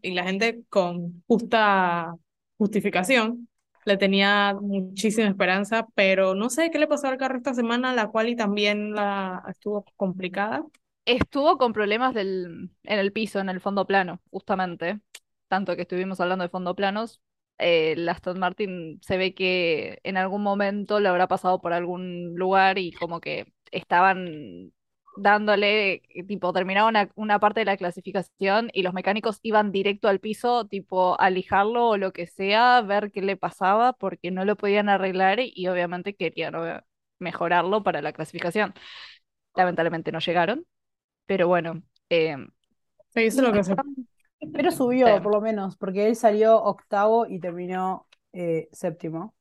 y la gente con justa justificación le tenía muchísima esperanza, pero no sé qué le pasó al carro esta semana, la cual y también la estuvo complicada. Estuvo con problemas del, en el piso, en el fondo plano, justamente. Tanto que estuvimos hablando de fondo planos. eh, el Aston Martin se ve que en algún momento le habrá pasado por algún lugar y como que estaban dándole, eh, tipo, terminaba una, una parte de la clasificación y los mecánicos iban directo al piso, tipo, a lijarlo o lo que sea, ver qué le pasaba, porque no lo podían arreglar y, obviamente querían obvia- mejorarlo para la clasificación. Lamentablemente no llegaron, pero bueno, eh, Se hizo lo que se *laughs* pero subió Sí. por lo menos, porque él salió octavo y terminó eh, séptimo.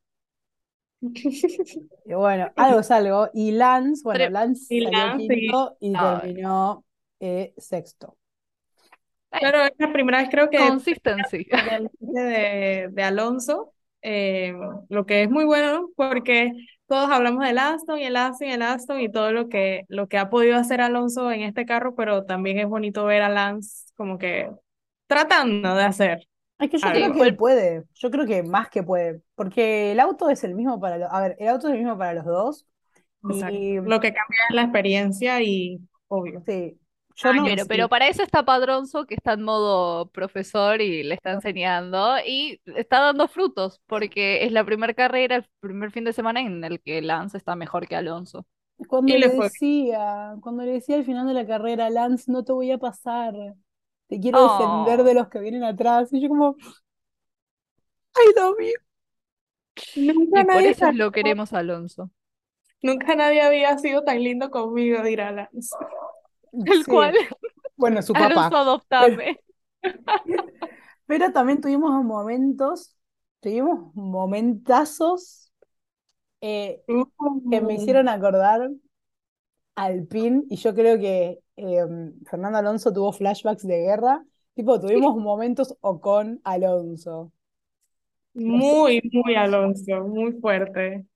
*laughs* Y bueno, algo es algo. Y Lance, bueno, Pero- Lance y salió Lance, sí. quinto y terminó eh, sexto. Claro, es la primera vez creo que Consistency. *laughs* de, de Alonso, eh, lo que es muy bueno porque todos hablamos del Aston y el Aston y el Aston y todo lo que, lo que ha podido hacer Alonso en este carro, pero también es bonito ver a Lance como que tratando de hacer. Es que yo Algo. creo que él puede, yo creo que más que puede, porque el auto es el mismo para los, a ver, el auto es el mismo para los dos, Exacto. y Lo que cambia es la experiencia y obvio. sí, yo Ay, no, Pero, sí. pero para eso está Padronzo, que está en modo profesor y le está enseñando y está dando frutos, porque es la primera carrera, el primer fin de semana en el que Lance está mejor que Alonso. Cuando le decía, cuando le decía al final de la carrera, Lance, no te voy a pasar, te quiero defender Oh. de los que vienen atrás, y yo como, I love you. Nunca Y por nadie, eso lo queremos a Alonso. nunca nadie había sido tan lindo conmigo, dirá Lance. El Sí, cual, bueno, su *laughs* Alonso, papá. adoptame. *laughs* Pero también tuvimos momentos, tuvimos momentazos eh, que me Uh. hicieron acordar al PIN y yo creo que eh, Fernando Alonso tuvo flashbacks de guerra, tipo tuvimos momentos o con Alonso. Muy, *laughs* muy Alonso, muy fuerte.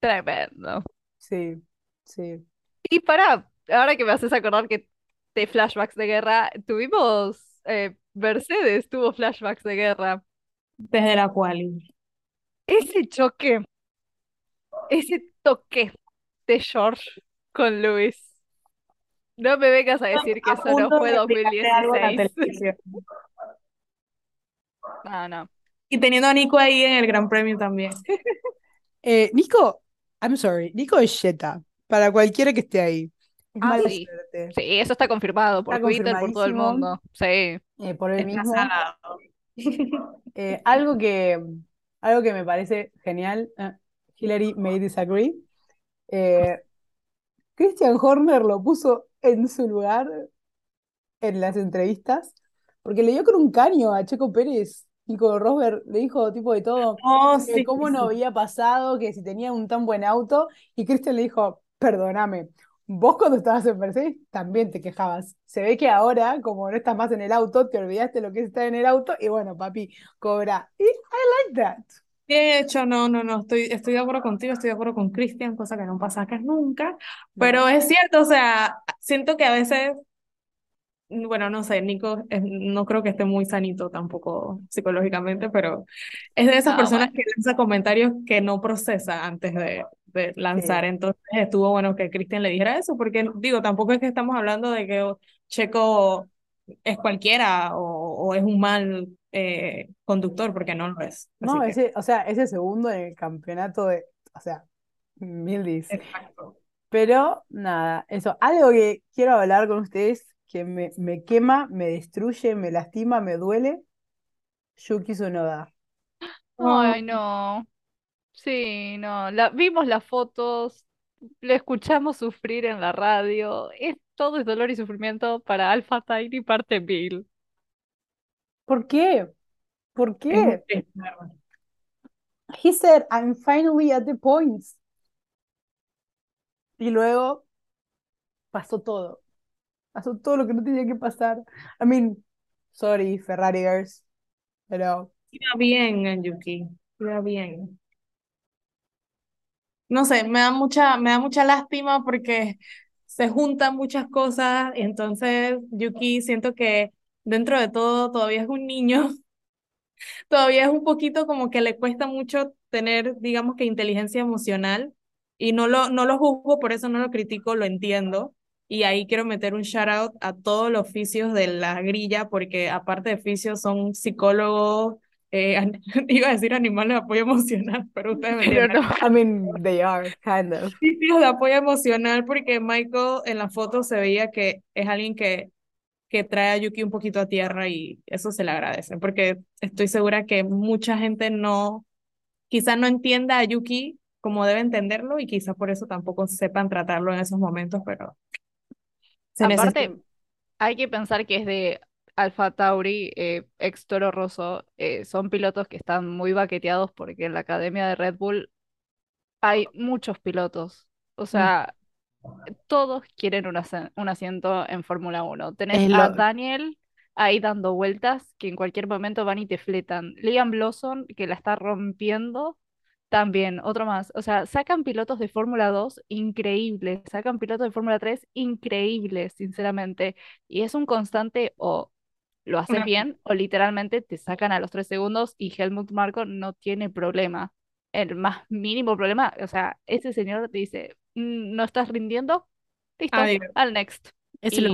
Tremendo. Sí, sí. Y para, ahora que me haces acordar que de flashbacks de guerra, tuvimos, eh, Mercedes tuvo flashbacks de guerra. Desde la quali. Ese choque, ese toque de George con Luis. No me vengas a decir que A eso no fue de explicarte algo en la 2016. televisión. No, no. Y teniendo a Nico ahí en el Gran Premio también. *laughs* Eh, Nico, I'm sorry, Nico es Jetta, para cualquiera que esté ahí. Es Ah, mala sí. suerte. Sí, eso está confirmado por Está Twitter, por todo el mundo. Sí. Eh, por Está mismo. *laughs* Eh, algo que, algo que me parece genial, eh, Hillary may disagree. eh, Christian Horner lo puso en su lugar en las entrevistas, porque le dio con un caño a Checo Pérez. Nico Rosberg le dijo tipo de todo, Oh, sí, cómo sí, no había pasado, que si tenía un tan buen auto, y Christian le dijo, perdóname, vos cuando estabas en Mercedes también te quejabas. Se ve que ahora, como no estás más en el auto, te olvidaste lo que es estar en el auto, y bueno, papi, cobra. Y I like that. De hecho, no, no, no, estoy, estoy de acuerdo contigo, estoy de acuerdo con Cristian, cosa que no pasa acá nunca, pero es cierto, o sea, siento que a veces, bueno, no sé, Nico es- no creo que esté muy sanito tampoco psicológicamente, pero es de esas Ah, personas bueno. que lanza comentarios que no procesa antes de, de lanzar, Sí. entonces estuvo bueno que Cristian le dijera eso, porque digo, tampoco es que estamos hablando de que Checo es cualquiera o, o es un mal eh, conductor, porque no lo es. No, Así que, ese, o sea, ese segundo en el campeonato de, o sea, mil dis. exacto. Pero nada, eso, algo que quiero hablar con ustedes, que me, me quema, me destruye, me lastima, me duele, Yuki Tsunoda. Ay, no. Sí, no. La, vimos las fotos, le escuchamos sufrir en la radio. Es, todo es dolor y sufrimiento para Alpha Tiny parte Bill. ¿Por qué? ¿Por qué? He said, I'm finally at the points. Y luego pasó todo. Pasó todo lo que no tenía que pasar. I mean, sorry, Ferrariers, pero Iba bien en Yuki, iba bien. No sé, me da mucha, me da mucha lástima porque se juntan muchas cosas entonces Yuki siento que dentro de todo todavía es un niño, *laughs* todavía es un poquito como que le cuesta mucho tener, digamos que inteligencia emocional y no lo, no lo juzgo, por eso no lo critico, lo entiendo. Y ahí quiero meter un shout out a todos los oficios de la grilla, porque aparte de oficios son psicólogos, eh, *laughs* iba a decir animales de apoyo emocional, *laughs* pero ustedes me Pero no. I mean, they are, kind of. Oficios de apoyo emocional, porque Michael en la foto se veía que es alguien que, que trae a Yuki un poquito a tierra y eso se le agradece, porque estoy segura que mucha gente no, quizá no entienda a Yuki como debe entenderlo y quizá por eso tampoco sepan tratarlo en esos momentos, pero se necesita. Aparte, hay que pensar que es de Alpha Tauri, eh, ex Toro Rosso, eh, son pilotos que están muy baqueteados porque en la academia de Red Bull hay muchos pilotos. O sea, todos quieren un, un asiento en Fórmula 1. Tenés a Daniel, ahí dando vueltas que en cualquier momento van y te fletan. Liam Lawson, que la está rompiendo, también, otro más. O sea, sacan pilotos de Fórmula 2 increíbles, sacan pilotos de Fórmula 3 increíbles, sinceramente. Y es un constante o lo haces bien o literalmente te sacan a los tres segundos y Helmut Marko no tiene problema. El más mínimo problema, o sea, ese señor te dice, "Mm, no estás rindiendo, listo, Adiós. al next. Es del-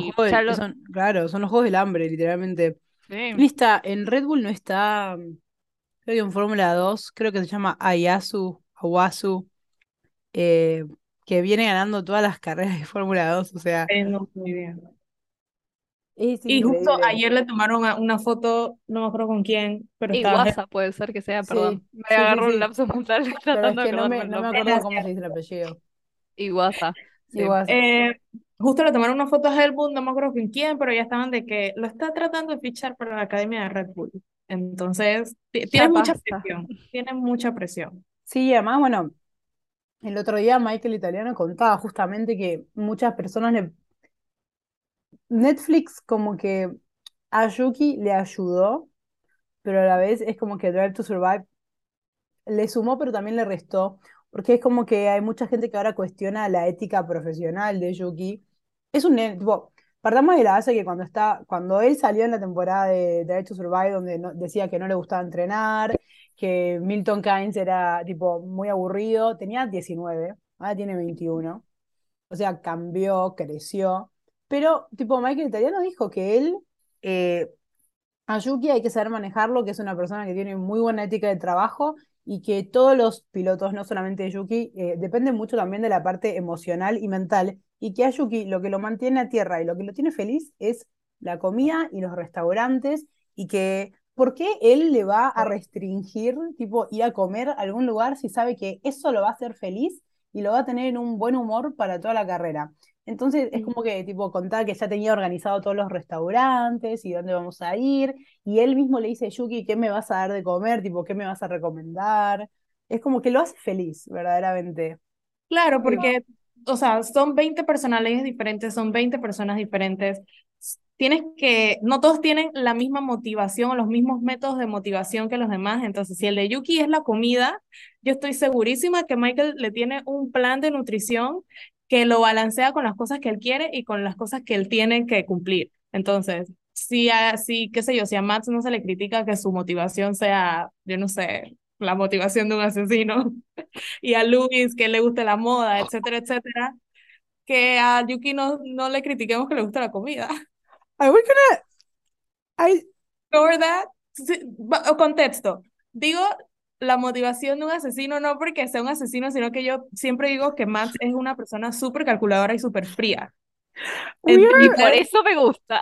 lo- son, claro, son los juegos del hambre, literalmente. Sí. ¿Quién está? En Red Bull no está, creo que en Fórmula 2, creo que se llama Ayasu, Awasu, eh, que viene ganando todas las carreras de Fórmula 2, o sea, no, muy bien. Es Y justo ayer le tomaron una foto, no me acuerdo con quién, pero Y estaba Guasa puede ser que sea, Sí, perdón. Me sí, sí, agarró un sí. lapso mental *laughs* Pero es tratando de que no me, no me acuerdo cómo se dice el apellido. Iguaza. Sí. Igual, Eh, justo le tomaron una foto a Helmut, no me acuerdo con quién, pero ya estaban de que lo está tratando de fichar para la academia de Red Bull. Entonces, tiene mucha presión, tiene mucha presión. Sí, además, bueno, el otro día Michael Italiano contaba justamente que muchas personas le... Netflix como que a Yuki le ayudó, pero a la vez es como que Drive to Survive le sumó, pero también le restó, porque es como que hay mucha gente que ahora cuestiona la ética profesional de Yuki. Es un tipo, partamos de la base que cuando está, cuando él salió en la temporada de Drive to Survive, donde decía que no le gustaba entrenar, que Milton Keynes era tipo muy aburrido, tenía 19, ahora tiene 21. O sea, cambió, creció. Pero, tipo, Michael Italiano dijo que él, eh, a Yuki hay que saber manejarlo, que es una persona que tiene muy buena ética de trabajo y que todos los pilotos, no solamente Yuki, eh, dependen mucho también de la parte emocional y mental. Y que a Yuki lo que lo mantiene a tierra y lo que lo tiene feliz es la comida y los restaurantes. Y que, ¿por qué él le va a restringir, tipo, ir a comer a algún lugar si sabe que eso lo va a hacer feliz y lo va a tener en un buen humor para toda la carrera? Entonces es como que tipo contaba que ya tenía organizado todos los restaurantes y dónde vamos a ir, y él mismo le dice, Yuki, ¿qué me vas a dar de comer? Tipo, ¿qué me vas a recomendar? Es como que lo hace feliz, verdaderamente. Claro, porque, o sea, son 20 personalidades diferentes, son 20 personas diferentes. Tienes que, no todos tienen la misma motivación o los mismos métodos de motivación que los demás. Entonces, si el de Yuki es la comida, yo estoy segurísima que Michael le tiene un plan de nutrición que lo balancea con las cosas que él quiere y con las cosas que él tiene que cumplir. Entonces, si a, si, qué sé yo, si a Max no se le critica que su motivación sea, yo no sé, la motivación de un asesino, *laughs* y a Luis que le guste la moda, etcétera, etcétera, que a Yuki no, no le critiquemos que le gusta la comida. Ay, we're gonna- I- that. Sí, contexto. Digo la motivación de un asesino no porque sea un asesino, sino que yo siempre digo que Max es una persona súper calculadora y súper fría. Y por eso me gusta.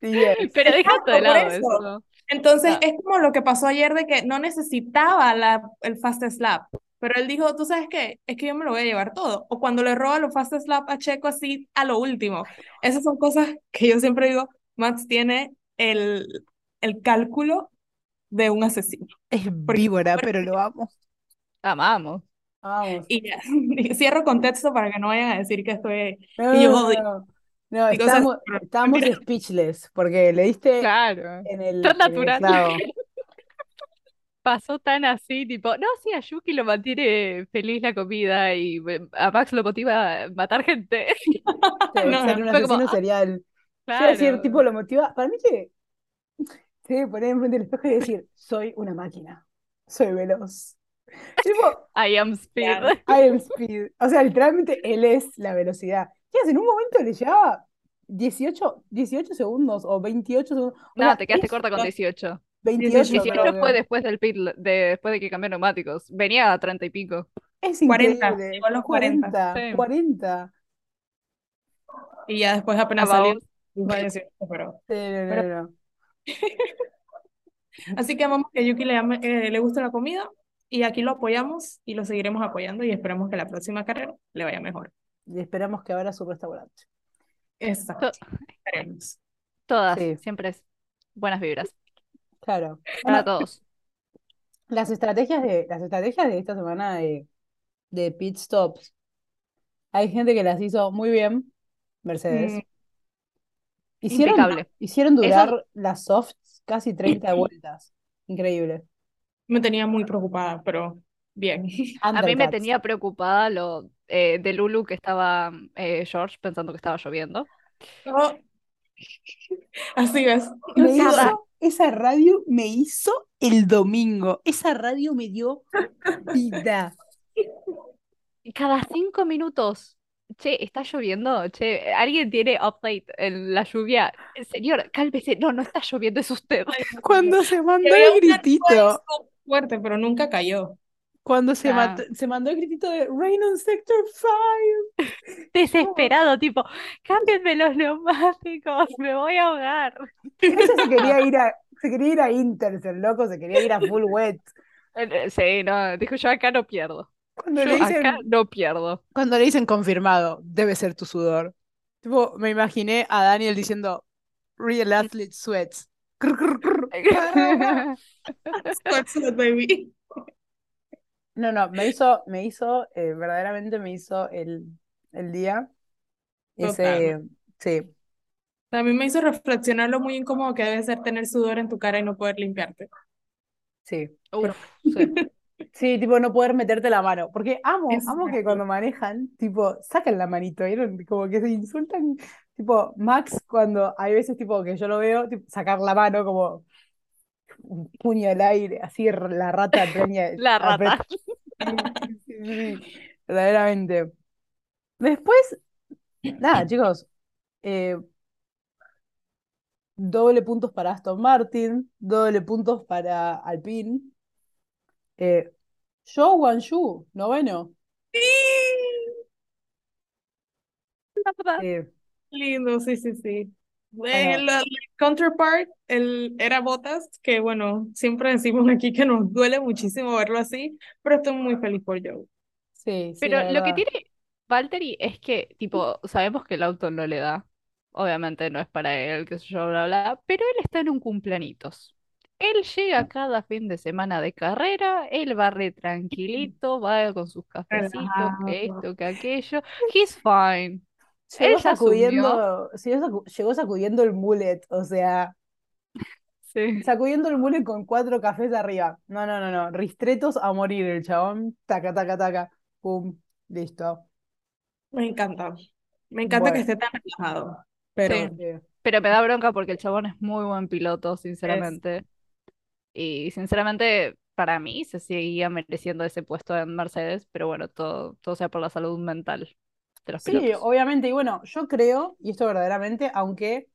Yes. *laughs* Pero dejaste de Exacto, por lado eso. eso. Entonces Ah. es como lo que pasó ayer de que no necesitaba la, el fast slap, pero él dijo, tú sabes qué, es que yo me lo voy a llevar todo. O cuando le roba los fast slap a Checo así a lo último. Esas son cosas que yo siempre digo, Max tiene el, el cálculo de un asesino. Es Porque- víbora, *laughs* pero lo amo. Amamos. Vamos. Y ya, *laughs* y cierro contexto para que no vayan a decir que estoy... No, y yo no, odio- no, no, estamos, esas- *laughs* estamos speechless, porque le diste Claro. en el, Tan en el natural. Pasó tan así, tipo, no, sí, a Yuki lo mantiene feliz la comida y eh, a Max lo motiva a matar gente. Sí, No, ser no, un fue como, asesino ah, serial. Yo iba a decir, Claro. tipo, lo motiva. Para mí que se debe poner enfrente del espejo y decir, soy una máquina, soy veloz. Tipo, *laughs* I am speed. I am speed. O sea, literalmente él es la velocidad. ¿Qué En un momento le llevaba 18, 18 segundos o 28 segundos. O No, sea, te quedaste es corta con 18. 28, 18 creo 18 que. fue después del pit, de, después de que cambió neumáticos. Venía a 30 y pico. Es 40, increíble. llegó a los 40. 40, Sí. 40. Y ya después apenas salió, dijo a 18, pero... Sí, no, no, Pero- no. *laughs* Así que amamos que a Yuki le, ame- eh, le guste la comida y aquí lo apoyamos y lo seguiremos apoyando y esperamos que la próxima carrera le vaya mejor. Y esperamos que abra su restaurante. Exacto. To- Esperemos. Todas, Sí. siempre es buenas vibras. Claro. Para Bueno, todos. las estrategias de, las estrategias de esta semana de, de pit stops, hay gente que las hizo muy bien, Mercedes. Mm, Hicieron, Impecable. hicieron durar las softs casi 30 *clears throat* vueltas. Increíble. Me tenía muy preocupada, pero bien. *laughs* A mí me tenía preocupada lo eh, de Lulu que estaba eh, George pensando que estaba lloviendo. Oh. *laughs* Así es. Me Cada- hizo- esa radio me hizo el domingo. Esa radio me dio vida. Y cada cinco minutos, che, ¿está lloviendo? Che, ¿alguien tiene update en la lluvia? Señor, cálmese. No, no está lloviendo, es usted. *laughs* Cuando se mandó el gritito, fuerte, pero nunca cayó. cuando se, Ah. se mandó el gritito de Rain on Sector 5. *laughs* Desesperado, tipo, cámbienme los neumáticos, me voy a ahogar. Ese se quería *laughs* ir a, se quería ir a Inter, el loco, se quería ir a full wet. Eh, Sí, no, dijo, yo acá no pierdo. Cuando Yo le dicen, acá no pierdo. cuando le dicen confirmado, debe ser tu sudor. Tipo, me imaginé a Daniel diciendo Real Athlete Sweats. *laughs* Baby. No, no, me hizo, me hizo, eh, verdaderamente me hizo el, el día. Ese, sí, A mí me hizo reflexionar lo muy incómodo que debe ser tener sudor en tu cara y no poder limpiarte. sí. Uf, sí. *laughs* Sí, tipo, no poder meterte la mano. Porque amo, amo que cuando manejan, tipo, sacan la manito, ¿vieron? Como que se insultan. Tipo, Max, cuando hay veces, tipo, que yo lo veo, tipo, sacar la mano como un puño al aire, así la rata *laughs* preña. La rata. apret- *laughs* Sí, sí, sí, sí, verdaderamente. Después, nada, chicos, eh, doble puntos para Aston Martin, doble puntos para Alpine. Eh, Zhou Guanyu, noveno. Eh, Lindo, sí, sí, sí. Bueno. Eh, la, la counterpart el, era Botas, que bueno, siempre decimos aquí que nos duele muchísimo verlo así, pero estoy muy feliz por Joe. sí, sí, Pero lo que tiene Valtteri es que, tipo, sabemos que el auto no le da. Obviamente no es para él, qué sé yo, bla, bla, pero él está en un cumpleañitos. Él llega cada fin de semana de carrera, él va re tranquilito, va con sus cafecitos, que Relajado. esto, que aquello. He's fine. Llegó Él ya asumió. sacudiendo, llegó, sacu- llegó sacudiendo el mullet, o sea, *laughs* Sí. sacudiendo el mullet con cuatro cafés arriba. No, no, no, no. Ristretos a morir el chabón. Taca, taca, taca. Pum. Listo. Me encanta. Me encanta que Bueno. esté tan relajado. Pero Sí. Pero me da bronca porque el chabón es muy buen piloto, sinceramente. Y sinceramente, para mí se seguía mereciendo ese puesto en Mercedes, pero bueno, todo, todo sea por la salud mental de los Sí, pilotos. obviamente. Y bueno, yo creo, y esto verdaderamente, aunque,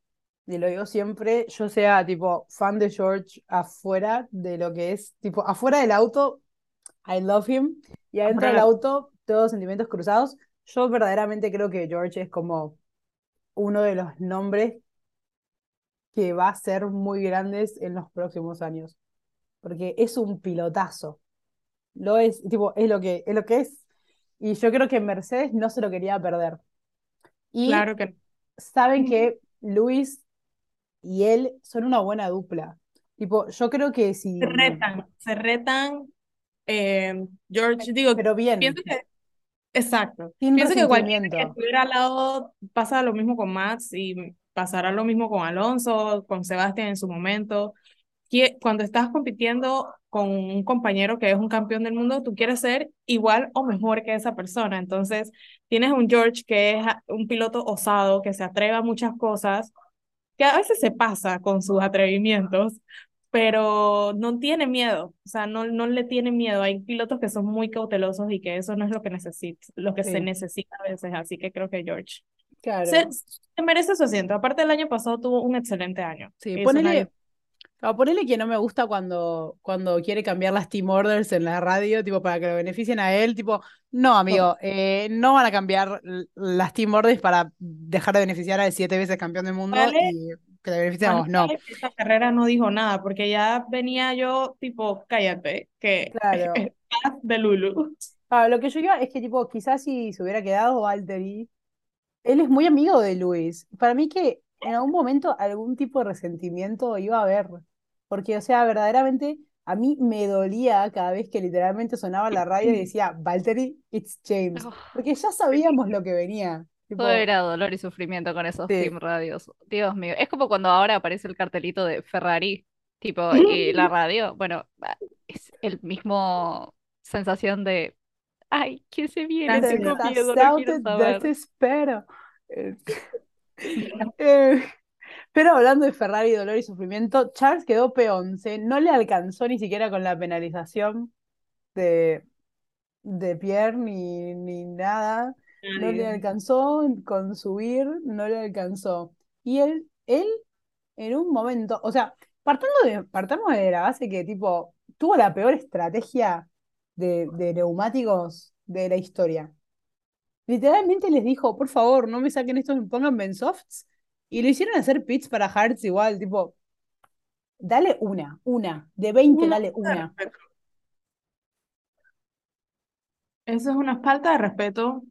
y lo digo siempre, yo sea tipo fan de George afuera de lo que es, tipo, afuera del auto, I love him, y adentro del- auto, todos sentimientos cruzados. Yo verdaderamente creo que George es como uno de los nombres que va a ser muy grandes en los próximos años, porque es un pilotazo. Lo es, tipo, es lo que, es lo que es. Y yo creo que Mercedes no se lo quería perder. Y claro que saben que Luis y él son una buena dupla. Tipo, yo creo que si. se retan, se retan. eh, George, digo, Pero bien. pienso que, exacto, Sin pienso que cualquiera que estuviera al lado pasa lo mismo con Max y pasará lo mismo con Alonso, con Sebastián en su momento. Cuando estás compitiendo con un compañero que es un campeón del mundo, tú quieres ser igual o mejor que esa persona. Entonces, tienes un George que es un piloto osado, que se atreve a muchas cosas, que a veces se pasa con sus atrevimientos, pero no tiene miedo, o sea, no, no le tiene miedo. Hay pilotos que son muy cautelosos y que eso no es lo que necesita, lo que se Sí. necesita a veces, así que creo que George Claro. se, se merece su asiento. Aparte, el año pasado tuvo un excelente año. Sí, ponele, ah, ponele que no me gusta cuando, cuando quiere cambiar las team orders en la radio, tipo, para que lo beneficien a él, tipo, no, amigo, eh, no van a cambiar las team orders para dejar de beneficiar al siete veces campeón del mundo Vale. y que le beneficiamos, no. Esta carrera no dijo nada, porque ya venía yo, tipo, cállate, que Claro. *laughs* estás de Lulu. Ah, lo que yo iba es que, tipo, quizás si se hubiera quedado Valtteri, él es muy amigo de Luis. Para mí que en algún momento algún tipo de resentimiento iba a haber. Porque, o sea, verdaderamente a mí me dolía cada vez que literalmente sonaba la radio y decía, Valtteri, it's James. Porque ya sabíamos lo que venía. Tipo, Todo era dolor y sufrimiento con esos Sí. team radios. Dios mío. Es como cuando ahora aparece el cartelito de Ferrari, tipo, *laughs* y la radio. Bueno, ah, es el mismo sensación de, ay, ¿quién se viene? Miedo, no quiero saber. desespero. *laughs* Eh, *laughs* eh, pero hablando de Ferrari, dolor y sufrimiento, Charles quedó P11, no le alcanzó ni siquiera con la penalización de, de Pierre ni, ni nada. No le alcanzó con subir, no le alcanzó. Y él, él, en un momento, o sea, partando de, partamos de la base que tipo, tuvo la peor estrategia de, de neumáticos de la historia. Literalmente les dijo, por favor, no me saquen estos, pónganme en softs. Y lo hicieron hacer pits para Hartz igual, tipo, dale una, una, de 20, Una dale una. Eso es una falta de respeto.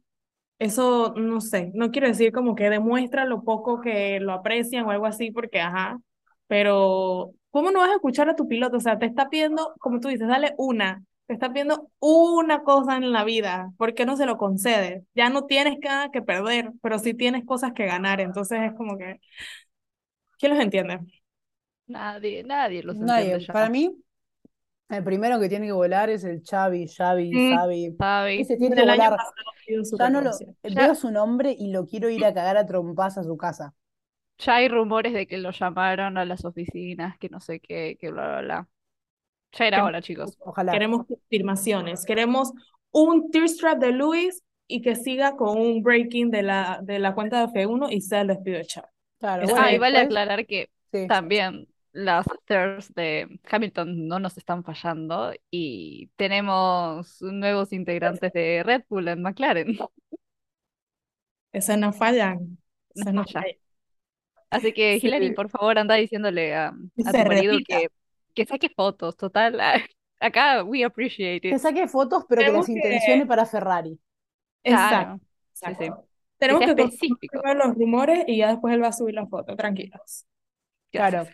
Eso, no sé, no quiero decir como que demuestra lo poco que lo aprecian o algo así, porque ajá, pero ¿cómo no vas a escuchar a tu piloto? O sea, te está pidiendo, como tú dices, dale una, te está pidiendo una cosa en la vida, ¿por qué no se lo concedes? Ya no tienes nada que perder, pero sí tienes cosas que ganar, entonces es como que, ¿quién los entiende? Nadie, nadie los Nadie. entiende ya. Para mí, el primero que tiene que volar es el Xavi, Xavi, Mm. Xavi. Xavi. Ese tiene que volar. Ya no lo. Ya- veo su nombre y lo quiero ir a cagar a trompas a su casa. Ya hay rumores de que lo llamaron a las oficinas, que no sé qué, que bla, bla, bla. Ya era hora, chicos. Ojalá. Queremos confirmaciones, queremos un tear strap de Luis y que siga con un breaking de la, de la cuenta de F1 y sea el despido de Chávez. Claro, bueno, Ah, y vale después- aclarar que sí. también las stairs de Hamilton no nos están fallando y tenemos nuevos integrantes de Red Bull en McLaren. *laughs* Esas no fallan. Esas no falla. fallan. Así que, Sí. Hilary, por favor, anda diciéndole a, a tu marido repita. que, que saque fotos. Total, *laughs* acá we appreciate Que it. saque fotos, pero que Tenemos las que- intencione para Ferrari. Claro. Exacto. Sí, sí. exacto. Tenemos que específico. los rumores y ya después él va a subir la foto, tranquilos. Claro.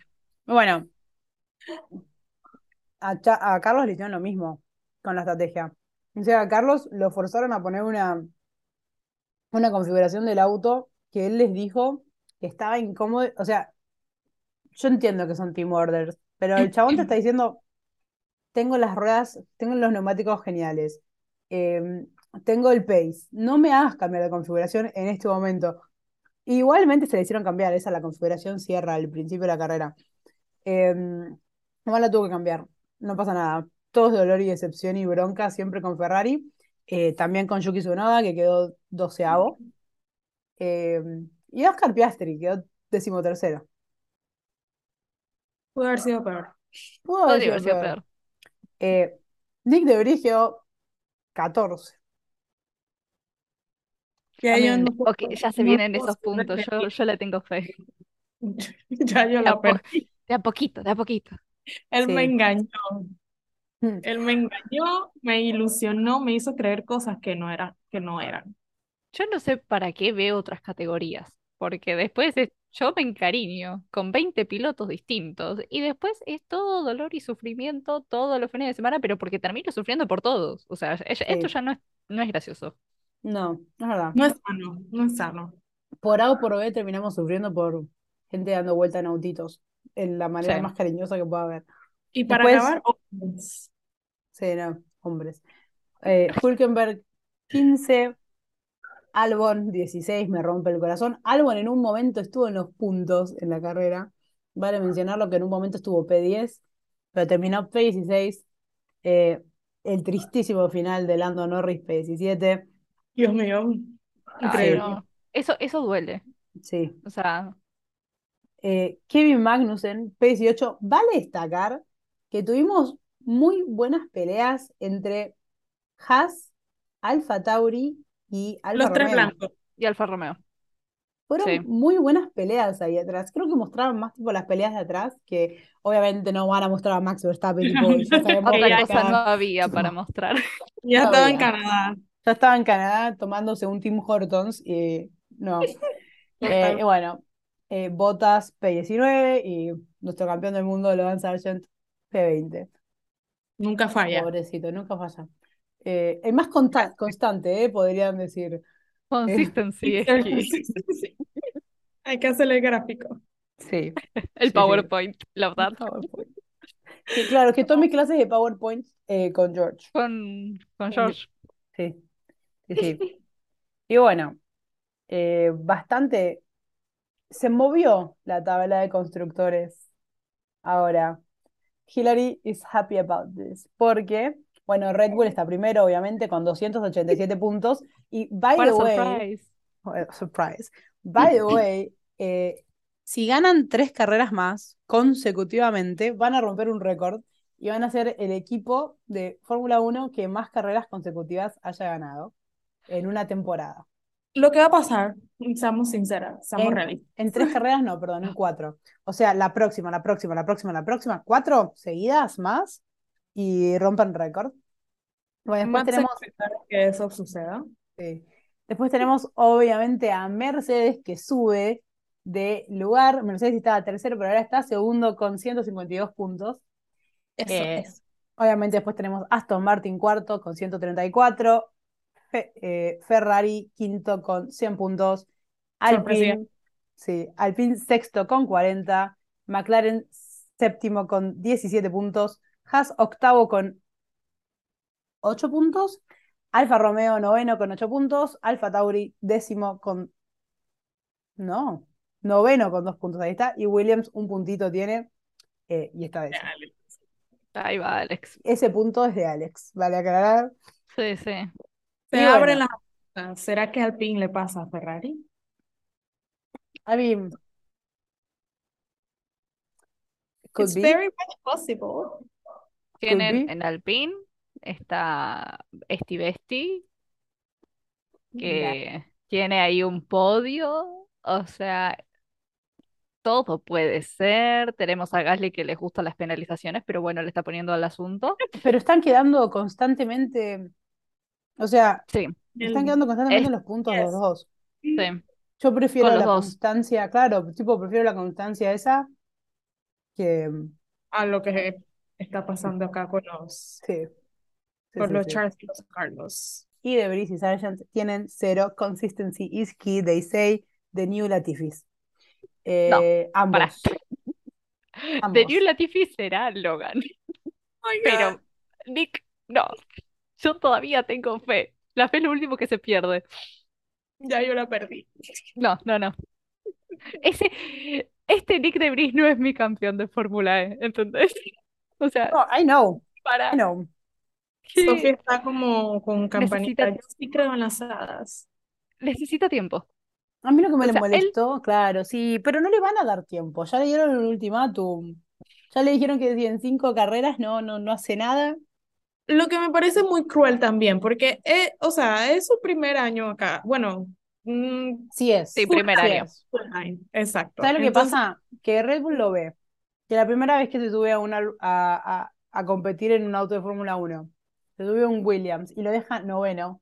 Bueno, a, Cha- a Carlos le hicieron lo mismo con la estrategia. O sea, a Carlos lo forzaron a poner una, una configuración del auto que él les dijo que estaba incómodo. O sea, yo entiendo que son team orders, pero el chabón te está diciendo, tengo las ruedas, tengo los neumáticos geniales, em, tengo el pace, no me hagas cambiar de configuración en este momento. Igualmente se le hicieron cambiar, esa la configuración cierra al principio de la carrera. Em, igual la tuvo que cambiar, no pasa nada. Todos dolor y decepción y bronca siempre con Ferrari, eh, también con Yuki Tsunoda que quedó doceavo, Em, y Oscar Piastri quedó decimotercero. Pudo haber sido peor. Pudo haber sido sido peor. peor. Eh, Nick de quedó 14. Ya I yo mean, no puedo- Ok, ya se no vienen esos puntos. Yo, yo le tengo fe. *laughs* Ya yo De la perdí. de a poquito, de a poquito. Él me engañó. Mm. Él me engañó, me ilusionó, me hizo creer cosas que no eran, que no eran. Yo no sé para qué veo otras categorías, porque después es- yo me encariño con 20 pilotos distintos y después es todo dolor y sufrimiento todos los fines de semana, pero porque termino sufriendo por todos. O sea, es- esto ya no es, no es gracioso. No, no es verdad. No es sano, no es sano. Por A o por B terminamos sufriendo por gente dando vuelta en autitos, en la manera Sí. más cariñosa que pueda haber. Y para Después- acabar, hombres. Sí, no, hombres. Eh, Hülkenberg 15, Albon 16, me rompe el corazón. Albon en un momento estuvo en los puntos en la carrera. Vale mencionarlo que en un momento estuvo P10, pero terminó P16. Eh, el tristísimo final de Lando Norris P17. Dios mío, Ay, increíble. no. Eso, eso duele. Sí. O sea, Eh, Kevin Magnussen, P18. Vale destacar que tuvimos muy buenas peleas entre Haas, Alfa Tauri y Alfa Los tres blancos. y Alfa Romeo. Fueron Sí. muy buenas peleas ahí atrás. Creo que mostraron más tipo las peleas de atrás, que obviamente no van a mostrar a Max Verstappen, tipo, ya *laughs* Otra cosa no había para mostrar. *laughs* Ya No estaba en. Canadá. ya estaba en Canadá tomándose un Tim Hortons y no. *laughs* Eh, y bueno, eh, Bottas P19 y nuestro campeón del mundo, Logan Sargent, P20. Nunca falla. Pobrecito, nunca falla. Eh, el más constante, eh, podrían decir. Consistency sí. Hay que hacerle el gráfico. Sí. El sí. PowerPoint, love that. PowerPoint. Sí, claro, que tomé clases de PowerPoint eh, con George. Con, con George. Sí, sí, sí. Y bueno, eh, bastante. Se movió la tabla de constructores. Ahora, Hillary is happy about this. Porque, bueno, Red Bull está primero, obviamente, con 287 *laughs* puntos. Y, by What the way, surprise. Well, surprise. By the way, eh, si ganan tres carreras más consecutivamente, van a romper un récord y van a ser el equipo de Fórmula 1 que más carreras consecutivas haya ganado en una temporada. Lo que va a pasar, seamos sinceras, seamos En, realistas. en tres carreras, no, perdón, en cuatro. O sea, la próxima, la próxima, la próxima, la próxima, cuatro seguidas más y rompen récord. Bueno, después Más tenemos que eso suceda. Sí. Después tenemos obviamente a Mercedes que sube de lugar. Mercedes estaba tercero, pero ahora está segundo con 152 puntos. Eso Eh, es. Obviamente después tenemos Aston Martin cuarto con 134. Fe- eh, Ferrari quinto con 100 puntos. Alpine, sí, Alpine sexto con 40. McLaren séptimo con 17 puntos. Haas octavo con 8 puntos. Alfa Romeo noveno con 8 puntos. Alfa Tauri décimo con. No, noveno con 2 puntos. Ahí está. Y Williams un puntito tiene. eh, y está décimo. Ahí va, Alex. Ese punto es de Alex, vale aclarar. Sí, sí. Se abren bueno. las puertas. ¿Será que Alpine le pasa a Ferrari? I mean, could It's be. very much possible. Tienen en Alpine, está Esti Besti, que tiene ahí un podio. O sea, todo puede ser. Tenemos a Gasly que les gustan las penalizaciones, pero bueno, le está poniendo al asunto. Pero están quedando constantemente. O sea, Sí, están El- quedando constantemente es- en los puntos yes. los dos. sí. Yo prefiero los la dos. constancia, claro, tipo, prefiero la constancia esa que. A lo que está pasando acá con los, Sí. Sí, con sí, los sí. Charles y los Carlos. Y De Vries y Sargent tienen cero. Consistency is key, they say, the new Latifis. Eh, Pará. ambos. Ambos. New Latifi será Logan. *laughs* Pero Nick, no. Yo todavía tengo fe. La fe es lo último que se pierde. Ya yo la perdí. No, no, no. Ese, este Nick de Vries no es mi campeón de Fórmula E, ¿entendés? *laughs* O sea, No, I know, para I know. Sofía está como con campanita. Necesita- Yo sí creo en las hadas. necesita tiempo. A mí lo que me O le sea, él- molestó, claro, sí, pero no le van a dar tiempo. Ya le dieron un ultimátum. Ya le dijeron que en cinco carreras no, no, no hace nada. Lo que me parece muy cruel también, porque, eh, o sea, es su primer año acá. Bueno, mm, Sí es. Sí, primer año. es. exacto. ¿Sabes lo que pasa? Que Red Bull lo ve. Que la primera vez que se sube a, una, a, a, a competir en un auto de Fórmula 1, se sube a un Williams y lo deja noveno.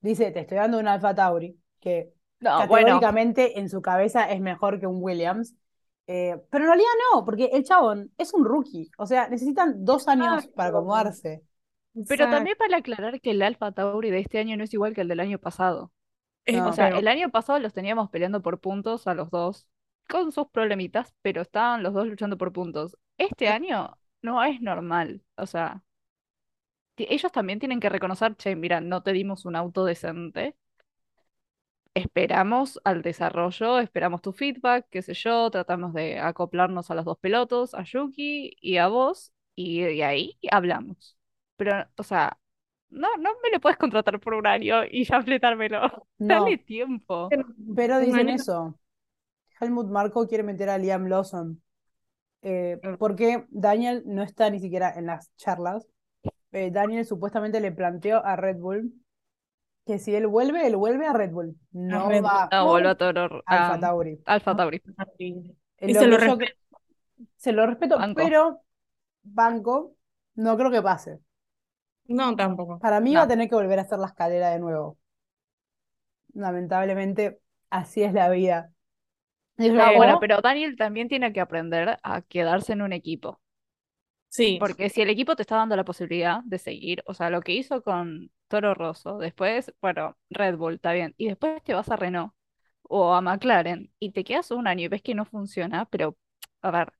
Dice, te estoy dando un Alfa Tauri, que No, bueno, categóricamente en su cabeza es mejor que un Williams. Eh, pero en realidad no, porque el chabón es un rookie. O sea, necesitan dos años para acomodarse. pero exacto. también para aclarar que el Alfa Tauri de este año no es igual que el del año pasado. No. O sea, pero- el año pasado los teníamos peleando por puntos a los dos, con sus problemitas, pero estaban los dos luchando por puntos. Este año no es normal. O sea, ellos también tienen que reconocer, che, mira, no te dimos un auto decente. Esperamos al desarrollo, esperamos tu feedback, qué sé yo, tratamos de acoplarnos a los dos pilotos, a Yuki y a vos, y, y ahí hablamos. Pero, o sea, no, no me lo puedes contratar por un año y ya *laughs* fletármelo. No, Dale tiempo. pero dicen eso. Helmut Marko quiere meter a Liam Lawson. Eh, Mm. porque Daniel no está ni siquiera en las charlas. Eh, Daniel supuestamente le planteó a Red Bull que si él vuelve, él vuelve a Red Bull. No Red Bull. va No, vuelvo a Toro, Alfa Tauri. Alfa Tauri. Y Lo se lo que respeto. se lo respeto, Banco. pero banco, no creo que pase. No, tampoco. Para mí va a tener que volver a hacer la escalera de nuevo. Lamentablemente, así es la vida. No, bueno, pero Daniel también tiene que aprender a quedarse en un equipo. Sí, Porque si el equipo te está dando la posibilidad de seguir, o sea, lo que hizo con Toro Rosso, después, bueno, Red Bull, está bien, y después te vas a Renault o a McLaren y te quedas un año y ves que no funciona, pero, a ver,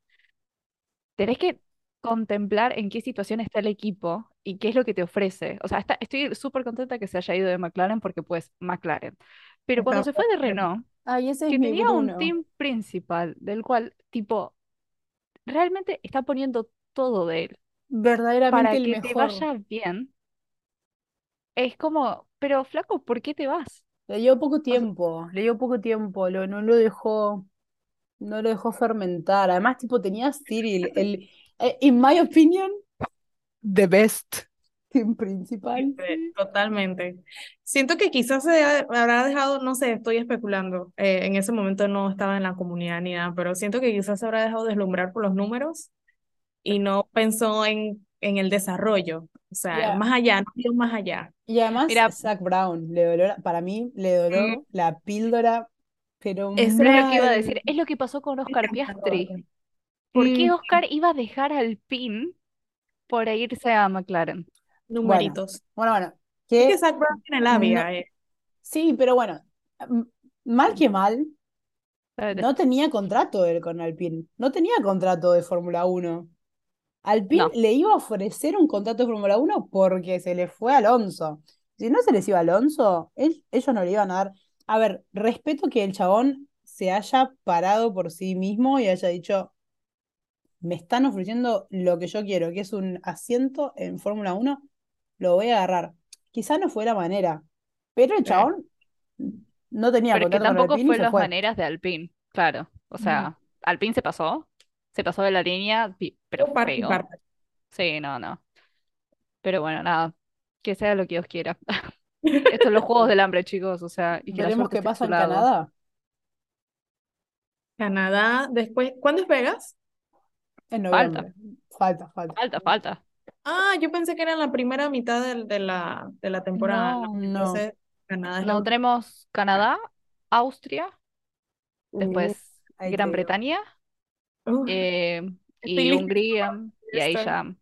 tenés que contemplar en qué situación está el equipo y qué es lo que te ofrece. O sea, está- estoy súper contenta que se haya ido de McLaren porque, pues, McLaren. Pero cuando se fue de Renault, Ay, ese es que mi tenía un Bruno. team principal del cual, tipo, realmente está poniendo todo de él Verdaderamente para el que te mejor. vaya bien, es como, pero flaco, ¿por qué te vas? Le dio poco O sea, tiempo, le dio poco tiempo, lo, no lo dejó, no lo dejó fermentar. Además, tipo, tenía Cyril, el, eh, in my opinion, the best team principal. Sí, Totalmente. Siento que quizás se ha- habrá dejado, no sé, estoy especulando. eh, en ese momento no estaba en la comunidad ni nada, pero siento que quizás se habrá dejado deslumbrar por los números y no pensó en, en el desarrollo. O sea, Ya. más allá, no vio más allá. Y además, mira, Zach Brown, le dolió, la- para mí, le dolió Mm, la píldora, pero Eso es lo que iba a mal. decir, es lo que pasó con Oscar Piastri. ¿Por qué Oscar iba a dejar al PIN por irse a McLaren? Bueno, numeritos. bueno, bueno, Es que que Zach Brown tiene no, labia. eh. sí, pero bueno, mal que mal, no tenía contrato él con Alpine, no tenía contrato de Fórmula 1. Alpine No, le iba a ofrecer un contrato de Fórmula 1 porque se le fue Alonso. Si no se les iba Alonso, él- ellos no le iban a dar. A ver, respeto que el chabón se haya parado por sí mismo y haya dicho, me están ofreciendo lo que yo quiero, que es un asiento en Fórmula 1, lo voy a agarrar. Quizá no fue la manera, pero el chabón no tenía pero es que contrato con tampoco fue las fue. maneras de Alpine, claro. O sea, Alpine se pasó, se pasó de la línea, pero parte parte. Sí, no, no. Pero bueno, nada, que sea lo que Dios quiera. *laughs* Estos son los juegos del hambre, chicos, o sea, y que Veremos qué pasa en lado. Canadá. Canadá, después, ¿cuándo es Vegas? En Falta, noviembre. Falta, falta. falta, falta. Ah, yo pensé que era en la primera mitad del- de, la, de la temporada. No, No, entonces Canadá es la no, tenemos Canadá, Austria, después Ahí te Gran digo. Bretaña eh, estoy y lista Hungría, y ahí ya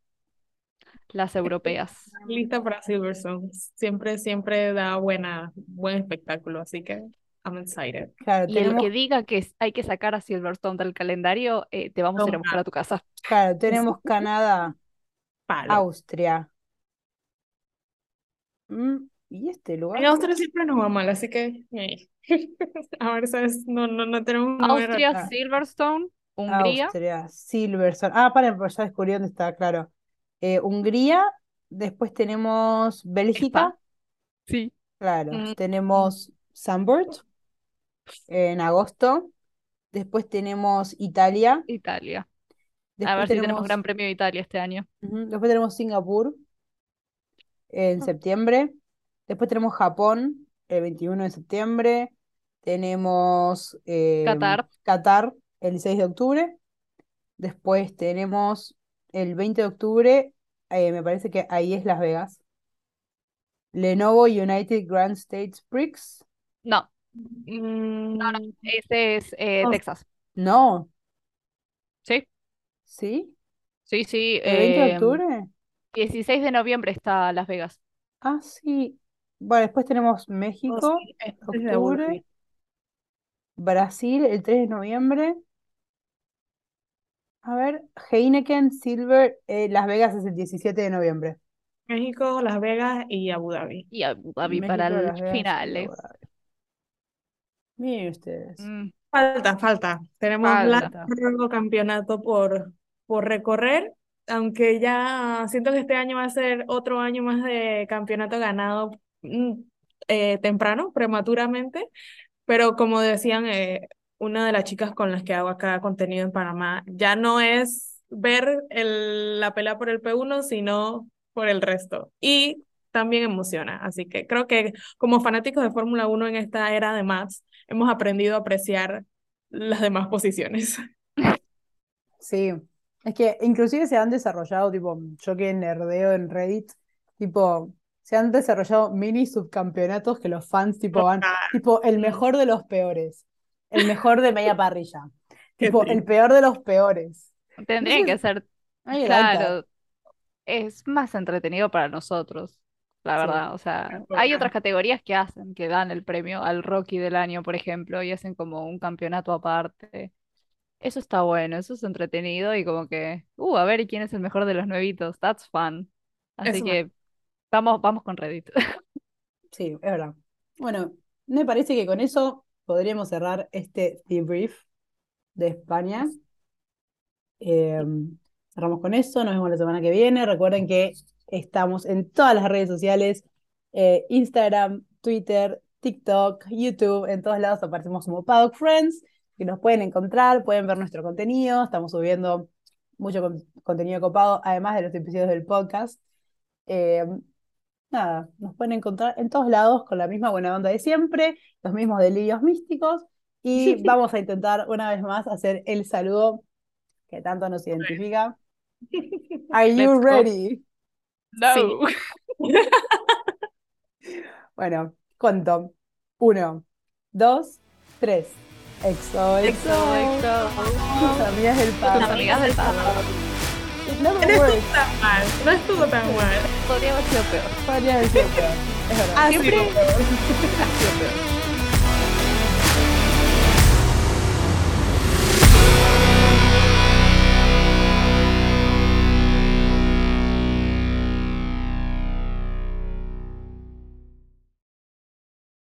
las europeas. lista para Silverstone. Siempre, siempre da buena, buen espectáculo, así que I'm excited. Claro, Y el tenemos, que diga que s- hay que sacar a Silverstone del calendario, eh, te vamos a ir a buscar a tu casa. claro, tenemos *laughs* Canadá, Palo. Austria. Mm, ¿y este En lugar? Austria siempre nos va mal, así que eh, *laughs* a ver, ¿sabes? No, no, no tenemos. Austria, Silverstone, Hungría, Austria, Silverstone. Ah, paren, pues ya descubrí dónde está, claro. Eh, Hungría, después tenemos. Bélgica, Sí. claro. Mm, Tenemos Zandvoort en agosto. Después tenemos Italia. Italia. A Después ver si tenemos tenemos, Gran Premio de Italia este año. después tenemos Singapur en Ah. septiembre. Después tenemos Japón el 21 de septiembre. Tenemos eh, Qatar, Qatar el 6 de octubre. Después tenemos el 20 de octubre, eh, me parece que ahí es Las Vegas. Lenovo United Grand States Prix. no, mm, ese es eh, oh, Texas. No, Sí, ¿sí? sí, sí. ¿El 20 de eh, octubre? 16 de noviembre está Las Vegas. Ah, sí. Bueno, después tenemos oh, México, sí, es de Abu octubre. Brasil el 3 de noviembre. A ver, Heineken Silver, eh, Las Vegas es el 17 de noviembre. México, Las Vegas y Abu Dhabi. Y Abu Dhabi para México, Las Vegas y final. eh. Abu Dhabi. Miren ustedes. Mm, Falta, falta. Tenemos falta. largo campeonato por, por recorrer, aunque ya siento que este año va a ser otro año más de campeonato ganado mm, eh, temprano, prematuramente, pero como decían, eh, una de las chicas con las que hago acá contenido en Panamá, ya no es ver el, la pelea por el P1, sino por el resto. Y también emociona. Así que creo que como fanáticos de Fórmula 1 en esta era de Max, hemos aprendido a apreciar las demás posiciones. *laughs* Sí, es que inclusive se han desarrollado, tipo, yo que nerdeo en Reddit, tipo, se han desarrollado mini subcampeonatos que los fans, tipo, van, tipo, el mejor de los peores, el mejor de media parrilla, *laughs* tipo, el peor de los peores. Tendrían que Ay, alta. Claro, es más entretenido para nosotros, la Sí. verdad. O sea, hay otras categorías que hacen, que dan el premio al Rocky del año, por ejemplo, y hacen como un campeonato aparte. Eso está bueno, eso es entretenido y como que, uh, a ver quién es el mejor de los nuevitos. That's fun. Así que vamos, vamos con Reddit. *laughs* Sí, es verdad. Bueno, me parece que con eso podríamos cerrar este debrief de España. Eh, cerramos con eso, nos vemos la semana que viene. Recuerden que estamos en todas las redes sociales, eh, Instagram, Twitter, TikTok, YouTube, en todos lados aparecemos como Paddock Friends, que nos pueden encontrar, pueden ver nuestro contenido, estamos subiendo mucho con- contenido copado, además de los episodios del podcast. Eh, nada, nos pueden encontrar en todos lados con la misma buena onda de siempre, los mismos delirios místicos, y vamos a intentar una vez más hacer el saludo que tanto nos identifica. *laughs* Are you Let's go. ready? No. Sí. *laughs* Bueno, cuento. Uno, dos, tres. Exo, exo. Tus amigas del Tus amigas del No works. estuvo tan mal, no estuvo tan mal. Podría haber sido peor. Podría haber sido peor. Es verdad. Ah, Siempre-.